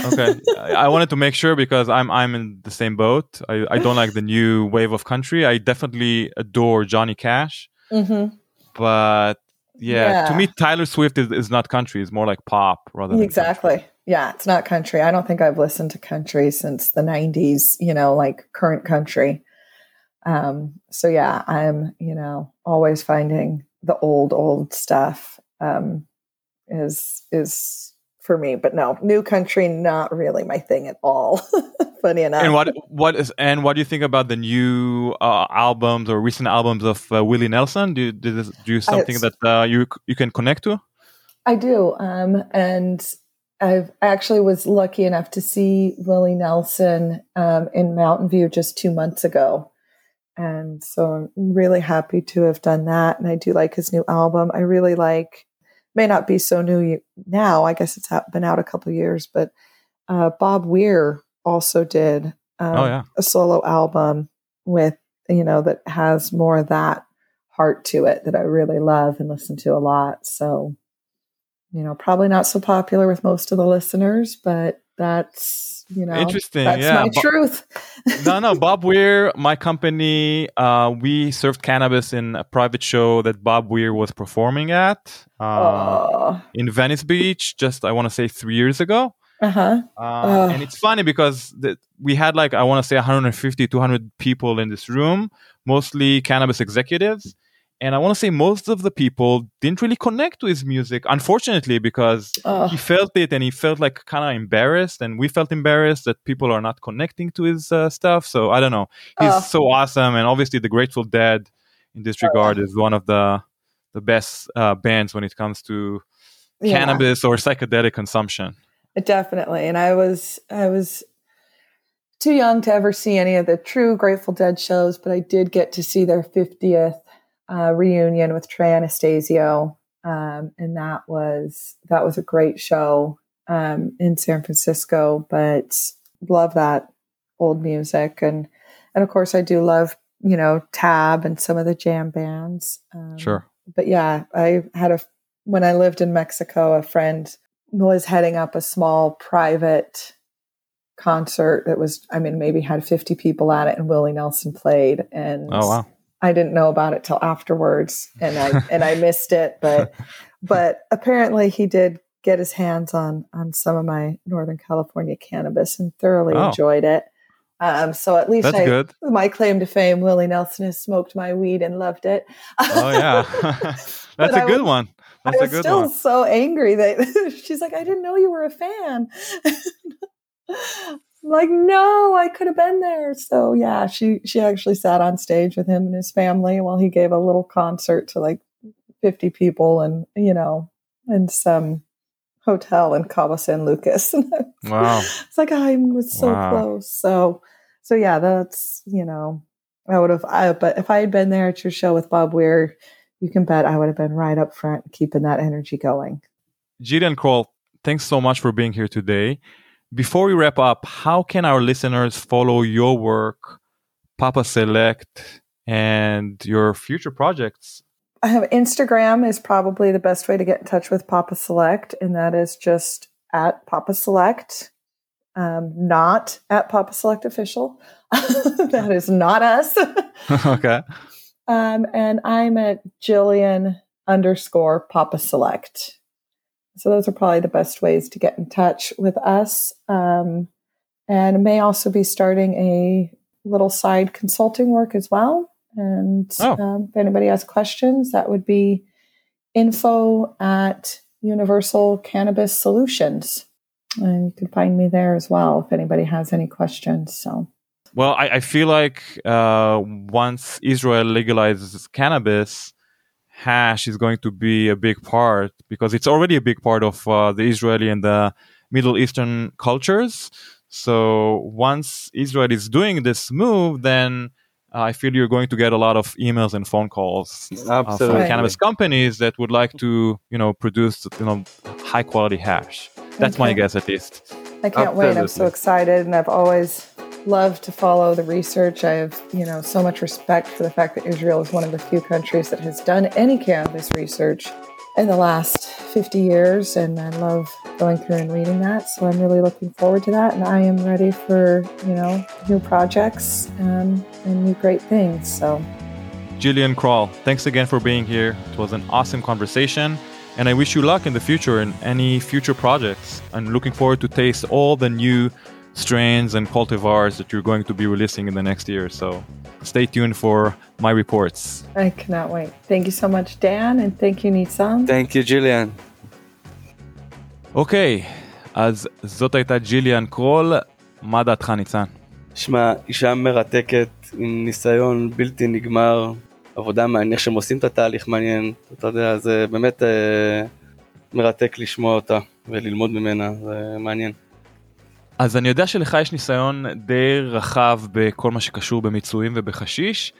okay, I wanted to make sure because I'm I'm in the same boat. I, I don't like the new wave of country. I definitely adore Johnny Cash, mm-hmm. but yeah, yeah, to me Taylor Swift is, is not country. It's more like pop rather. than exactly. Country. Yeah, it's not country. I don't think I've listened to country since the '90s. You know, like current country. Um, so yeah, I'm you know always finding the old old stuff. Um, is is for me. But no, new country, not really my thing at all. Funny enough. And what what is and what do you think about the new uh, albums or recent albums of uh, Willie Nelson? Do you, do, this, do you something that uh, you you can connect to? I do, um, and I actually was lucky enough to see Willie Nelson um, in Mountain View just two months ago. And so I'm really happy to have done that. And I do like his new album. I really like, may not be so new now. I guess it's been out a couple years, but uh, Bob Weir also did um, oh, yeah. a solo album with, you know, that has more of that heart to it that I really love and listen to a lot. So you know, probably not so popular with most of the listeners, but that's you know interesting. That's yeah, my truth. no, no, Bob Weir, my company, uh, we served cannabis in a private show that Bob Weir was performing at uh, in Venice Beach. Just I want to say three years ago. Uh-huh. Uh, and it's funny because the, we had like I want to say 150 200 people in this room, mostly cannabis executives and I want to say most of the people didn't really connect to his music, unfortunately, because uh. he felt it and he felt like kind of embarrassed, and we felt embarrassed that people are not connecting to his uh, stuff. So I don't know. He's uh. so awesome, and obviously the Grateful Dead, in this regard, is one of the the best uh, bands when it comes to yeah. cannabis or psychedelic consumption. Definitely, and I was I was too young to ever see any of the true Grateful Dead shows, but I did get to see their 50th uh, reunion with Trey Anastasio, um, and that was that was a great show um, in San Francisco. But love that old music, and and of course I do love you know Tab and some of the jam bands. Um, sure. But yeah, I had a when I lived in Mexico, a friend was heading up a small private concert that was i mean maybe had 50 people at it and willie nelson played and oh wow I didn't know about it till afterwards, and I and I missed it. But but apparently he did get his hands on on some of my Northern California cannabis and thoroughly oh. enjoyed it. Um, so at least That's I, good. my claim to fame, Willie Nelson has smoked my weed and loved it. oh yeah, that's a good was, one. That's I was still one. so angry that she's like, I didn't know you were a fan like, no, I could have been there. So yeah, she she actually sat on stage with him and his family while he gave a little concert to like 50 people and you know, in some hotel in Cabo San Lucas. wow. It's like I was so wow. close. So so yeah, that's you know, I would have I but if I had been there at your show with Bob Weir, you can bet I would have been right up front keeping that energy going. Jillian Kroll, thanks so much for being here today. Before we wrap up, how can our listeners follow your work, Papa Select, and your future projects? I have Instagram is probably the best way to get in touch with Papa Select, and that is just at Papa Select, um, not at Papa Select Official. that is not us. okay. Um, and I'm at Jillian underscore Papa Select. So those are probably the best ways to get in touch with us. Um, and may also be starting a little side consulting work as well. And oh. um, if anybody has questions, that would be info at Universal Cannabis Solutions. And you can find me there as well if anybody has any questions. So. Well, I, I feel like uh, once Israel legalizes cannabis, hash is going to be a big part because it's already a big part of uh, the Israeli and the Middle Eastern cultures. So once Israel is doing this move, then uh, I feel you're going to get a lot of emails and phone calls uh, from cannabis companies that would like to, you know, produce you know high quality hash. That's okay. my guess, at least. I can't Absolutely. wait. I'm so excited, and I've always love to follow the research. I have, you know, so much respect for the fact that Israel is one of the few countries that has done any cannabis research in the last 50 years, and I love going through and reading that. So I'm really looking forward to that, and I am ready for, you know, new projects um, and new great things. So. Jillian Kroll, thanks again for being here. It was an awesome conversation. And I wish you luck in the future in any future projects. I'm looking forward to taste all the new strains and cultivars that you're going to be releasing in the next year. So stay tuned for my reports. I cannot wait. Thank you so much, Dan, and thank you, Nitzan. Thank you, Julian. אוקיי, אז זאת הייתה ג'יליאן קרול, מה דעתך ניצן? שמע, אישה מרתקת עם ניסיון בלתי נגמר, עבודה מעניין, איך שהם עושים את התהליך מעניין, אתה יודע, זה באמת אה, מרתק לשמוע אותה וללמוד ממנה, זה מעניין. אז אני יודע שלך יש ניסיון די רחב בכל מה שקשור במיצויים ובחשיש.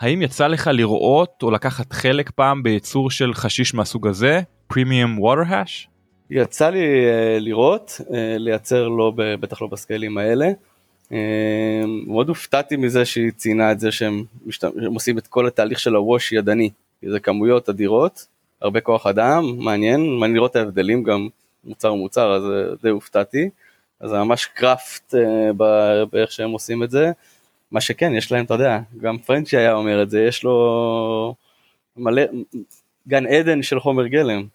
האם יצא לך לראות או לקחת חלק פעם בייצור של חשיש מהסוג הזה, פרימיום ווטר האש? יצא לי uh, לראות, uh, לייצר לא, בטח לא בסקיילים האלה. Uh, מאוד הופתעתי מזה שהיא ציינה את זה שהם, משת... שהם עושים את כל התהליך של הווש ידני, זה כמויות אדירות, הרבה כוח אדם, מעניין, מעניין לראות את ההבדלים גם מוצר מוצר, אז די הופתעתי. אז זה ממש קראפט uh, באיך שהם עושים את זה. מה שכן, יש להם, אתה יודע, גם פרנצ'י היה אומר את זה, יש לו מלא, גן עדן של חומר גלם.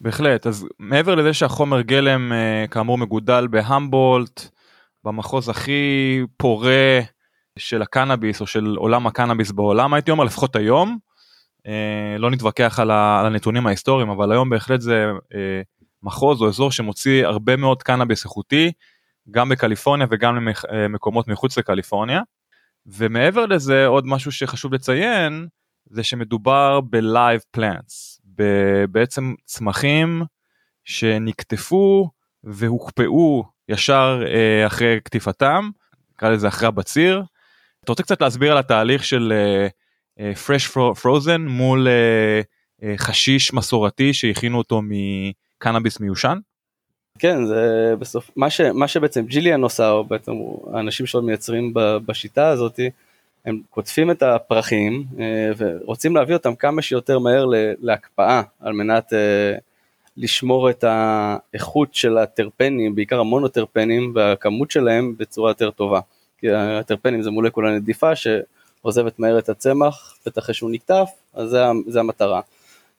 בהחלט, אז מעבר לזה שהחומר גלם uh, כאמור מגודל בהמבולט, במחוז הכי פורה של הקנאביס או של עולם הקנאביס בעולם הייתי אומר לפחות היום, uh, לא נתווכח על, הנתונים ההיסטוריים אבל היום בהחלט זה מחוז או אזור שמוציא הרבה מאוד קנאביס איכותי, גם בקליפורניה וגם למקומות מחוץ לקליפורניה. ומעבר לזה עוד משהו שחשוב לציין זה שמדובר בלייב פלנטס, בעצם צמחים שנקטפו והוקפאו ישר אה, אחרי קטיפתם, נקרא לזה אחרי הבציר. אתה רוצה קצת להסביר על התהליך של אה, fresh frozen מול אה, חשיש מסורתי שהכינו אותו מקנאביס מיושן? כן זה בסוף מה ש, מה שבעצם ג'יליאן עושה או בעצם האנשים שעוד מייצרים בשיטה הזאתי הם קוטפים את הפרחים אה, ורוצים להביא אותם כמה שיותר מהר להקפאה על מנת אה, לשמור את האיכות של הטרפנים בעיקר המונוטרפנים והכמות שלהם בצורה יותר טובה כי הטרפנים זה מולקולה נדיפה שעוזבת מהר את הצמח בטח אחרי שהוא נקטף אז זה, זה המטרה.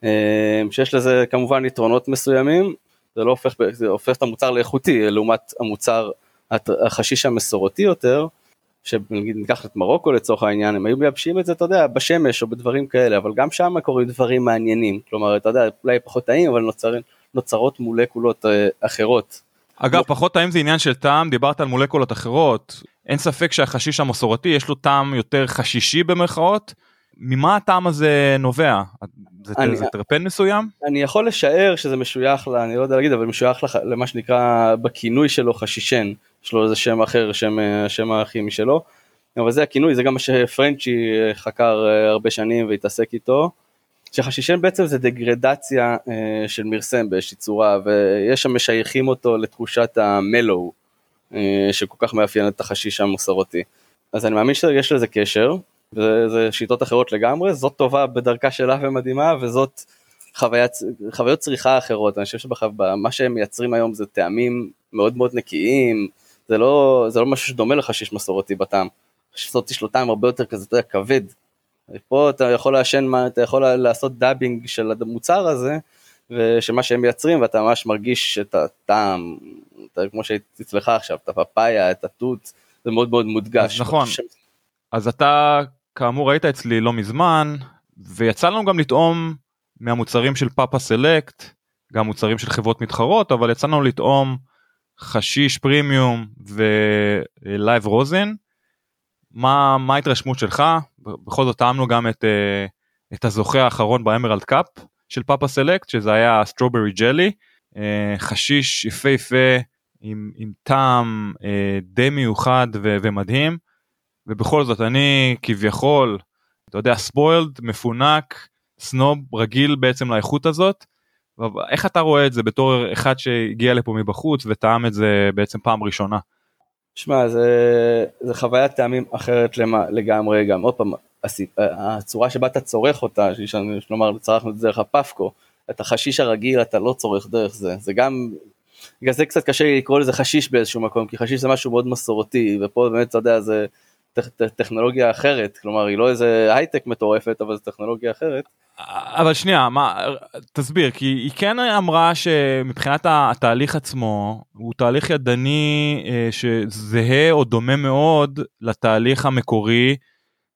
אה, שיש לזה כמובן יתרונות מסוימים זה לא הופך, זה הופך את המוצר לאיכותי לעומת המוצר החשיש המסורתי יותר, שנגיד ניקח את מרוקו לצורך העניין, הם היו מייבשים את זה, אתה יודע, בשמש או בדברים כאלה, אבל גם שם קורים דברים מעניינים, כלומר, אתה יודע, אולי פחות טעים, אבל נוצר, נוצרות מולקולות אה, אחרות. אגב, פחות טעים זה עניין של טעם, דיברת על מולקולות אחרות, אין ספק שהחשיש המסורתי יש לו טעם יותר חשישי במרכאות, ממה הטעם הזה נובע? זה, אני, זה טרפן מסוים? אני יכול לשער שזה משוייך, לה, אני לא יודע להגיד, אבל משוייך לח, למה שנקרא בכינוי שלו חשישן, יש לו איזה שם אחר, שם, השם הכימי שלו, אבל זה הכינוי, זה גם מה שפרנצ'י חקר אה, הרבה שנים והתעסק איתו, שחשישן בעצם זה דגרדציה אה, של מרסם באיזושהי צורה, ויש שם משייכים אותו לתחושת המלואו, אה, שכל כך מאפיין את החשיש המסורתי. אז אני מאמין שיש לזה קשר, וזה שיטות אחרות לגמרי, זאת טובה בדרכה שלה ומדהימה, וזאת חוויית, חוויות צריכה אחרות, אני חושב שמה שהם מייצרים היום זה טעמים מאוד מאוד נקיים, זה לא, זה לא משהו שדומה לך שיש מסורתי בטעם, מסורתי יש לו טעם הרבה יותר כזה, אתה יודע, כבד. פה אתה יכול לעשן, אתה יכול לעשות דאבינג של המוצר הזה, ושמה שהם מייצרים, ואתה ממש מרגיש את הטעם, אתה, כמו שהייתי אצלך עכשיו, את הפאפאיה, את התות, זה מאוד מאוד מודגש. נכון, אז אתה כאמור היית אצלי לא מזמן ויצא לנו גם לטעום מהמוצרים של פאפה סלקט גם מוצרים של חברות מתחרות אבל יצא לנו לטעום חשיש פרימיום ולייב רוזן. מה מה ההתרשמות שלך בכל זאת טעמנו גם את, אה, את הזוכה האחרון באמרלד קאפ של פאפה סלקט שזה היה סטרוברי ג'לי חשיש יפהפה עם, עם טעם אה, די מיוחד ו, ומדהים. ובכל זאת אני כביכול, אתה יודע, ספוילד, מפונק, סנוב, רגיל בעצם לאיכות הזאת. איך אתה רואה את זה בתור אחד שהגיע לפה מבחוץ וטעם את זה בעצם פעם ראשונה? שמע, זה, זה חוויית טעמים אחרת למה, לגמרי גם. עוד פעם, הצורה שבה אתה צורך אותה, כלומר צרכנו את זה דרך הפפקו, את החשיש הרגיל אתה לא צורך דרך זה, זה גם, בגלל זה קצת קשה לקרוא לזה חשיש באיזשהו מקום, כי חשיש זה משהו מאוד מסורתי, ופה באמת אתה יודע זה טכנולוגיה אחרת, כלומר היא לא איזה הייטק מטורפת, אבל זו טכנולוגיה אחרת. אבל שנייה, מה, תסביר, כי היא כן אמרה שמבחינת התהליך עצמו, הוא תהליך ידני אה, שזהה או דומה מאוד לתהליך המקורי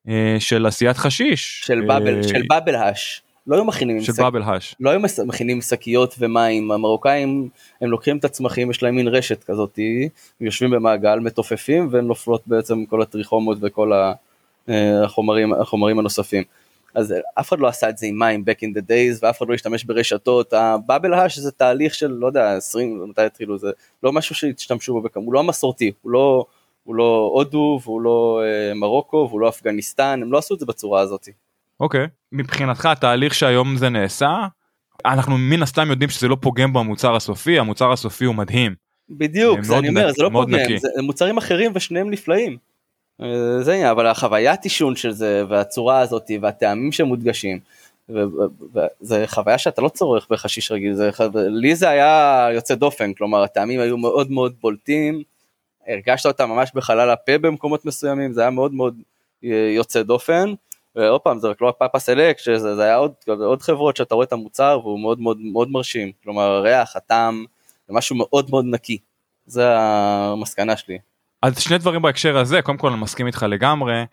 אה, של עשיית חשיש. של בבל, של בבל האש. לא היו מכינים של באבל האש. לא היו מכינים שקיות ומים, המרוקאים הם לוקחים את הצמחים, יש להם מין רשת כזאת, יושבים במעגל, מתופפים ונופלות בעצם כל הטריכומות וכל אה, החומרים, החומרים הנוספים. אז אף אחד לא עשה את זה עם מים back in the days ואף אחד לא השתמש ברשתות, הבאבל האש זה תהליך של לא יודע 20, מתי התחילו זה, לא משהו שהשתמשו בו הוא לא המסורתי, הוא לא, הוא לא הודו והוא לא אה, מרוקו והוא לא אפגניסטן, הם לא עשו את זה בצורה הזאת. אוקיי. מבחינתך התהליך שהיום זה נעשה, אנחנו מן הסתם יודעים שזה לא פוגם במוצר הסופי, המוצר הסופי הוא מדהים. בדיוק, זה אני אומר, נקי, זה לא פוגם, נקי. זה מוצרים אחרים ושניהם נפלאים. אה, זה העניין, אבל החוויית עישון של זה, והצורה הזאת, והטעמים שמודגשים, וזה חוויה שאתה לא צורך בחשיש רגיל, זה, חו- לי זה היה יוצא דופן, כלומר הטעמים היו מאוד מאוד בולטים, הרגשת אותם ממש בחלל הפה במקומות מסוימים, זה היה מאוד מאוד אה, יוצא דופן. ועוד פעם זה רק לא הפאפה סלקט, זה היה עוד, עוד חברות שאתה רואה את המוצר והוא מאוד מאוד מאוד מרשים, כלומר הריח, הטעם, זה משהו מאוד מאוד נקי, זה המסקנה שלי. אז שני דברים בהקשר הזה, קודם כל אני מסכים איתך לגמרי.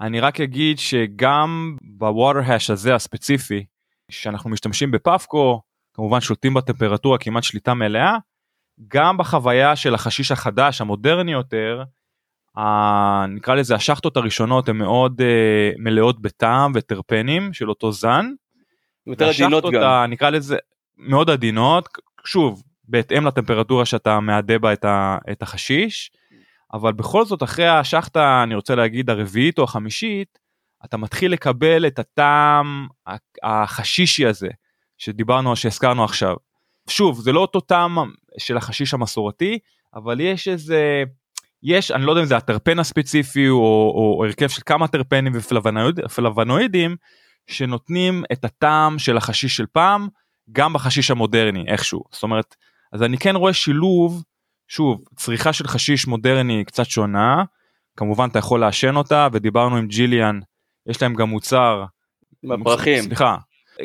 אני רק אגיד שגם בווטר האש הזה הספציפי, שאנחנו משתמשים בפאפקו, כמובן שולטים בטמפרטורה כמעט שליטה מלאה, גם בחוויה של החשיש החדש, המודרני יותר. נקרא לזה השחטות הראשונות הן מאוד uh, מלאות בטעם וטרפנים של אותו זן. יותר עדינות גם. נקרא לזה מאוד עדינות, שוב, בהתאם לטמפרטורה שאתה מעדה בה את, ה, את החשיש, אבל בכל זאת אחרי השחטה, אני רוצה להגיד הרביעית או החמישית, אתה מתחיל לקבל את הטעם החשישי הזה, שדיברנו, שהזכרנו עכשיו. שוב, זה לא אותו טעם של החשיש המסורתי, אבל יש איזה, יש, אני לא יודע אם זה הטרפן הספציפי או, או, או הרכב של כמה טרפנים ופלבנואיד- פלבנואידים, שנותנים את הטעם של החשיש של פעם גם בחשיש המודרני איכשהו. זאת אומרת אז אני כן רואה שילוב שוב צריכה של חשיש מודרני קצת שונה כמובן אתה יכול לעשן אותה ודיברנו עם ג'יליאן יש להם גם מוצר. עם הפרחים. סליחה.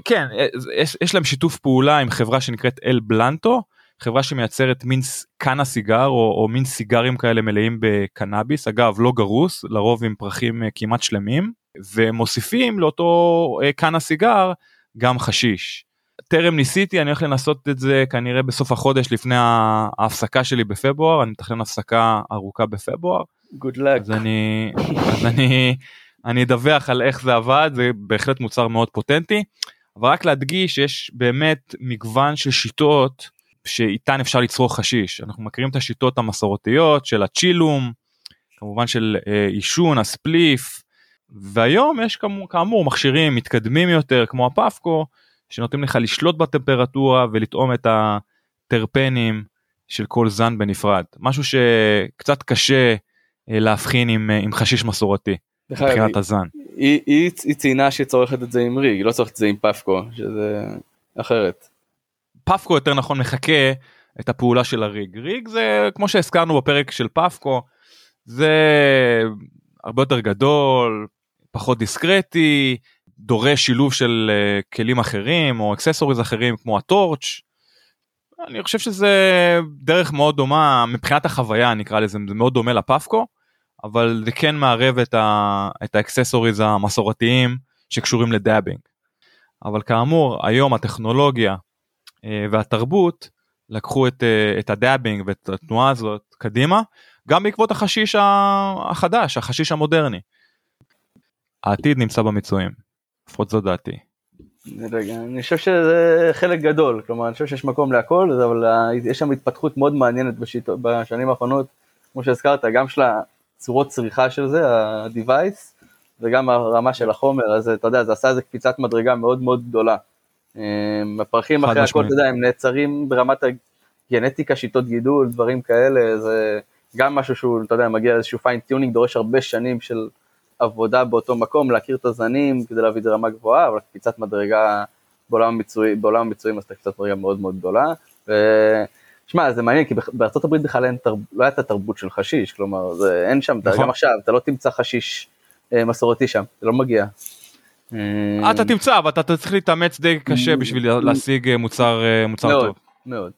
כן יש, יש להם שיתוף פעולה עם חברה שנקראת אל בלנטו חברה שמייצרת מין קאנה סיגר או, או מין סיגרים כאלה מלאים בקנאביס אגב לא גרוס לרוב עם פרחים אה, כמעט שלמים ומוסיפים לאותו אה, קאנה סיגר גם חשיש. טרם ניסיתי אני הולך לנסות את זה כנראה בסוף החודש לפני ההפסקה שלי בפברואר אני מתכנן הפסקה ארוכה בפברואר Good luck. אז אני אז אני אני אדווח על איך זה עבד זה בהחלט מוצר מאוד פוטנטי אבל רק להדגיש יש באמת מגוון של שיטות שאיתן אפשר לצרוך חשיש אנחנו מכירים את השיטות המסורתיות של הצ'ילום כמובן של אה, עישון הספליף והיום יש כאמור, כאמור מכשירים מתקדמים יותר כמו הפפקו שנותנים לך לשלוט בטמפרטורה ולטעום את הטרפנים של כל זן בנפרד משהו שקצת קשה אה, להבחין עם, אה, עם חשיש מסורתי מבחינת הזן. היא, היא, היא ציינה שהיא צורכת את זה עם ריג, היא לא צורכת את זה עם פפקו, שזה אחרת. פפקו יותר נכון מחכה את הפעולה של הריג. ריג זה כמו שהזכרנו בפרק של פפקו זה הרבה יותר גדול פחות דיסקרטי דורש שילוב של uh, כלים אחרים או אקססוריז אחרים כמו הטורץ'. אני חושב שזה דרך מאוד דומה מבחינת החוויה נקרא לזה זה מאוד דומה לפפקו אבל זה כן מערב את, ה, את האקססוריז המסורתיים שקשורים לדאבינג. אבל כאמור היום הטכנולוגיה והתרבות לקחו את, אה, את הדאבינג ואת התנועה הזאת קדימה גם בעקבות החשיש החדש החשיש המודרני. העתיד נמצא במצויים. לפחות זו דעתי. רגע, אני חושב שזה חלק גדול, כלומר אני חושב שיש מקום להכל, אבל יש שם התפתחות מאוד מעניינת בשיטות, בשנים האחרונות, כמו שהזכרת, גם של הצורות צריכה של זה, ה-device, וגם הרמה של החומר, אז אתה יודע, זה עשה איזה קפיצת מדרגה מאוד מאוד גדולה. אמ, הפרחים חד אחרי הכל. אתה יודע, הם נעצרים ברמת הגנטיקה, שיטות גידול, דברים כאלה, זה גם משהו שהוא, אתה יודע, מגיע לאיזשהו פיינטיונינג, דורש הרבה שנים של עבודה באותו מקום, להכיר את הזנים כדי להביא את זה רמה גבוהה, אבל קפיצת מדרגה בעולם המצוי, בעולם המצויים עשתה קפיצת מדרגה מאוד מאוד גדולה. ו... שמע, זה מעניין, כי בארצות הברית בכלל אין, תרב... לא הייתה תרבות של חשיש, כלומר, זה, אין שם, נכון. גם עכשיו, אתה לא תמצא חשיש אה, מסורתי שם, זה לא מגיע. אה, אתה תמצא אבל אתה צריך להתאמץ די קשה בשביל להשיג אה, מוצר אה, מוצר מאוד, טוב. מאוד.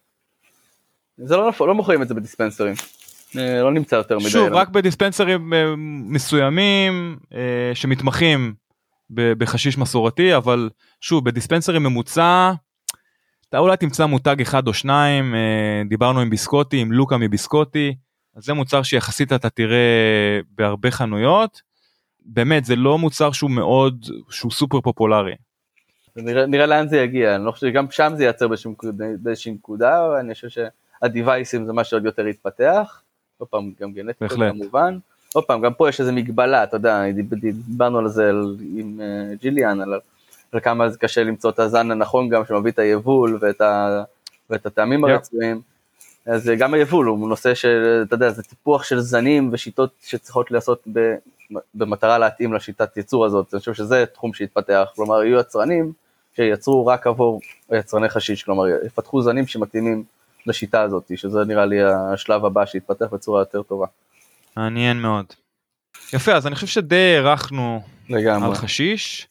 זה לא, לא מוכרים את זה בדיספנסרים, לא נמצא יותר מדי. שוב לא. רק בדיספנסרים מסוימים שמתמחים בחשיש מסורתי, אבל שוב, בדיספנסרי ממוצע, אתה אולי תמצא מותג אחד או שניים, דיברנו עם ביסקוטי, עם לוקה מביסקוטי, אז זה מוצר שיחסית אתה תראה בהרבה חנויות. באמת, זה לא מוצר שהוא מאוד, שהוא סופר פופולרי. נראה, נראה לאן זה יגיע, אני לא חושב שגם שם זה ייצר באיזושהי נקודה, אני חושב שהדיווייסים זה מה שעוד יותר יתפתח, עוד פעם גם גנטיקה כמובן, עוד פעם גם פה יש איזה מגבלה, אתה יודע, דיברנו על זה עם uh, ג'יליאן, על, על כמה זה קשה למצוא את הזן הנכון גם שמביא את היבול ואת, ה, ואת הטעמים yeah. הרצויים, אז גם היבול הוא נושא של, אתה יודע, זה טיפוח של זנים ושיטות שצריכות לעשות ב, במטרה להתאים לשיטת ייצור הזאת, אני חושב שזה תחום שיתפתח, כלומר יהיו יצרנים שייצרו רק עבור יצרני חשיש, כלומר יפתחו זנים שמתאימים לשיטה הזאת, שזה נראה לי השלב הבא שיתפתח בצורה יותר טובה. מעניין מאוד. יפה, אז אני חושב שדי הארכנו לגמרי. על חשיש.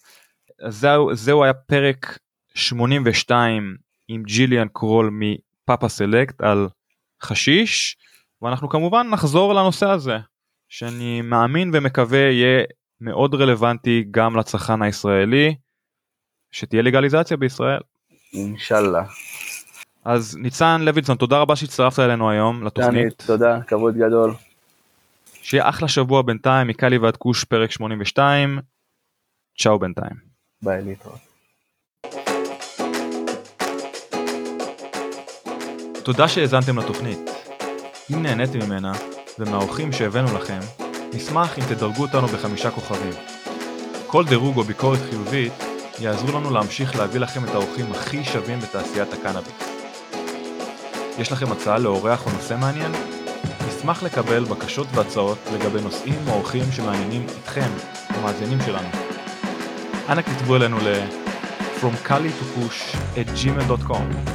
זהו, זהו היה פרק 82 עם ג'יליאן קרול מפאפה סלקט על חשיש, ואנחנו כמובן נחזור לנושא הזה, שאני מאמין ומקווה יהיה מאוד רלוונטי גם לצרכן הישראלי, שתהיה לגליזציה בישראל. אינשאללה. אז ניצן לוינסון, תודה רבה שהצטרפת אלינו היום לתוכנית. תודה, כבוד גדול. שיהיה אחלה שבוע בינתיים, מקאלי ועד כוש פרק 82, צ'או בינתיים. ביי להתראות. תודה שהאזנתם לתוכנית. אם נהניתם ממנה, ומהאורחים שהבאנו לכם, נשמח אם תדרגו אותנו בחמישה כוכבים. כל דירוג או ביקורת חיובית יעזרו לנו להמשיך להביא לכם את האורחים הכי שווים בתעשיית הקנאביס. יש לכם הצעה לאורח או נושא מעניין? נשמח לקבל בקשות והצעות לגבי נושאים או אורחים שמעניינים אתכם, המאזינים שלנו. אנא כתבו אלינו ל- From Kali to Push at gmail.com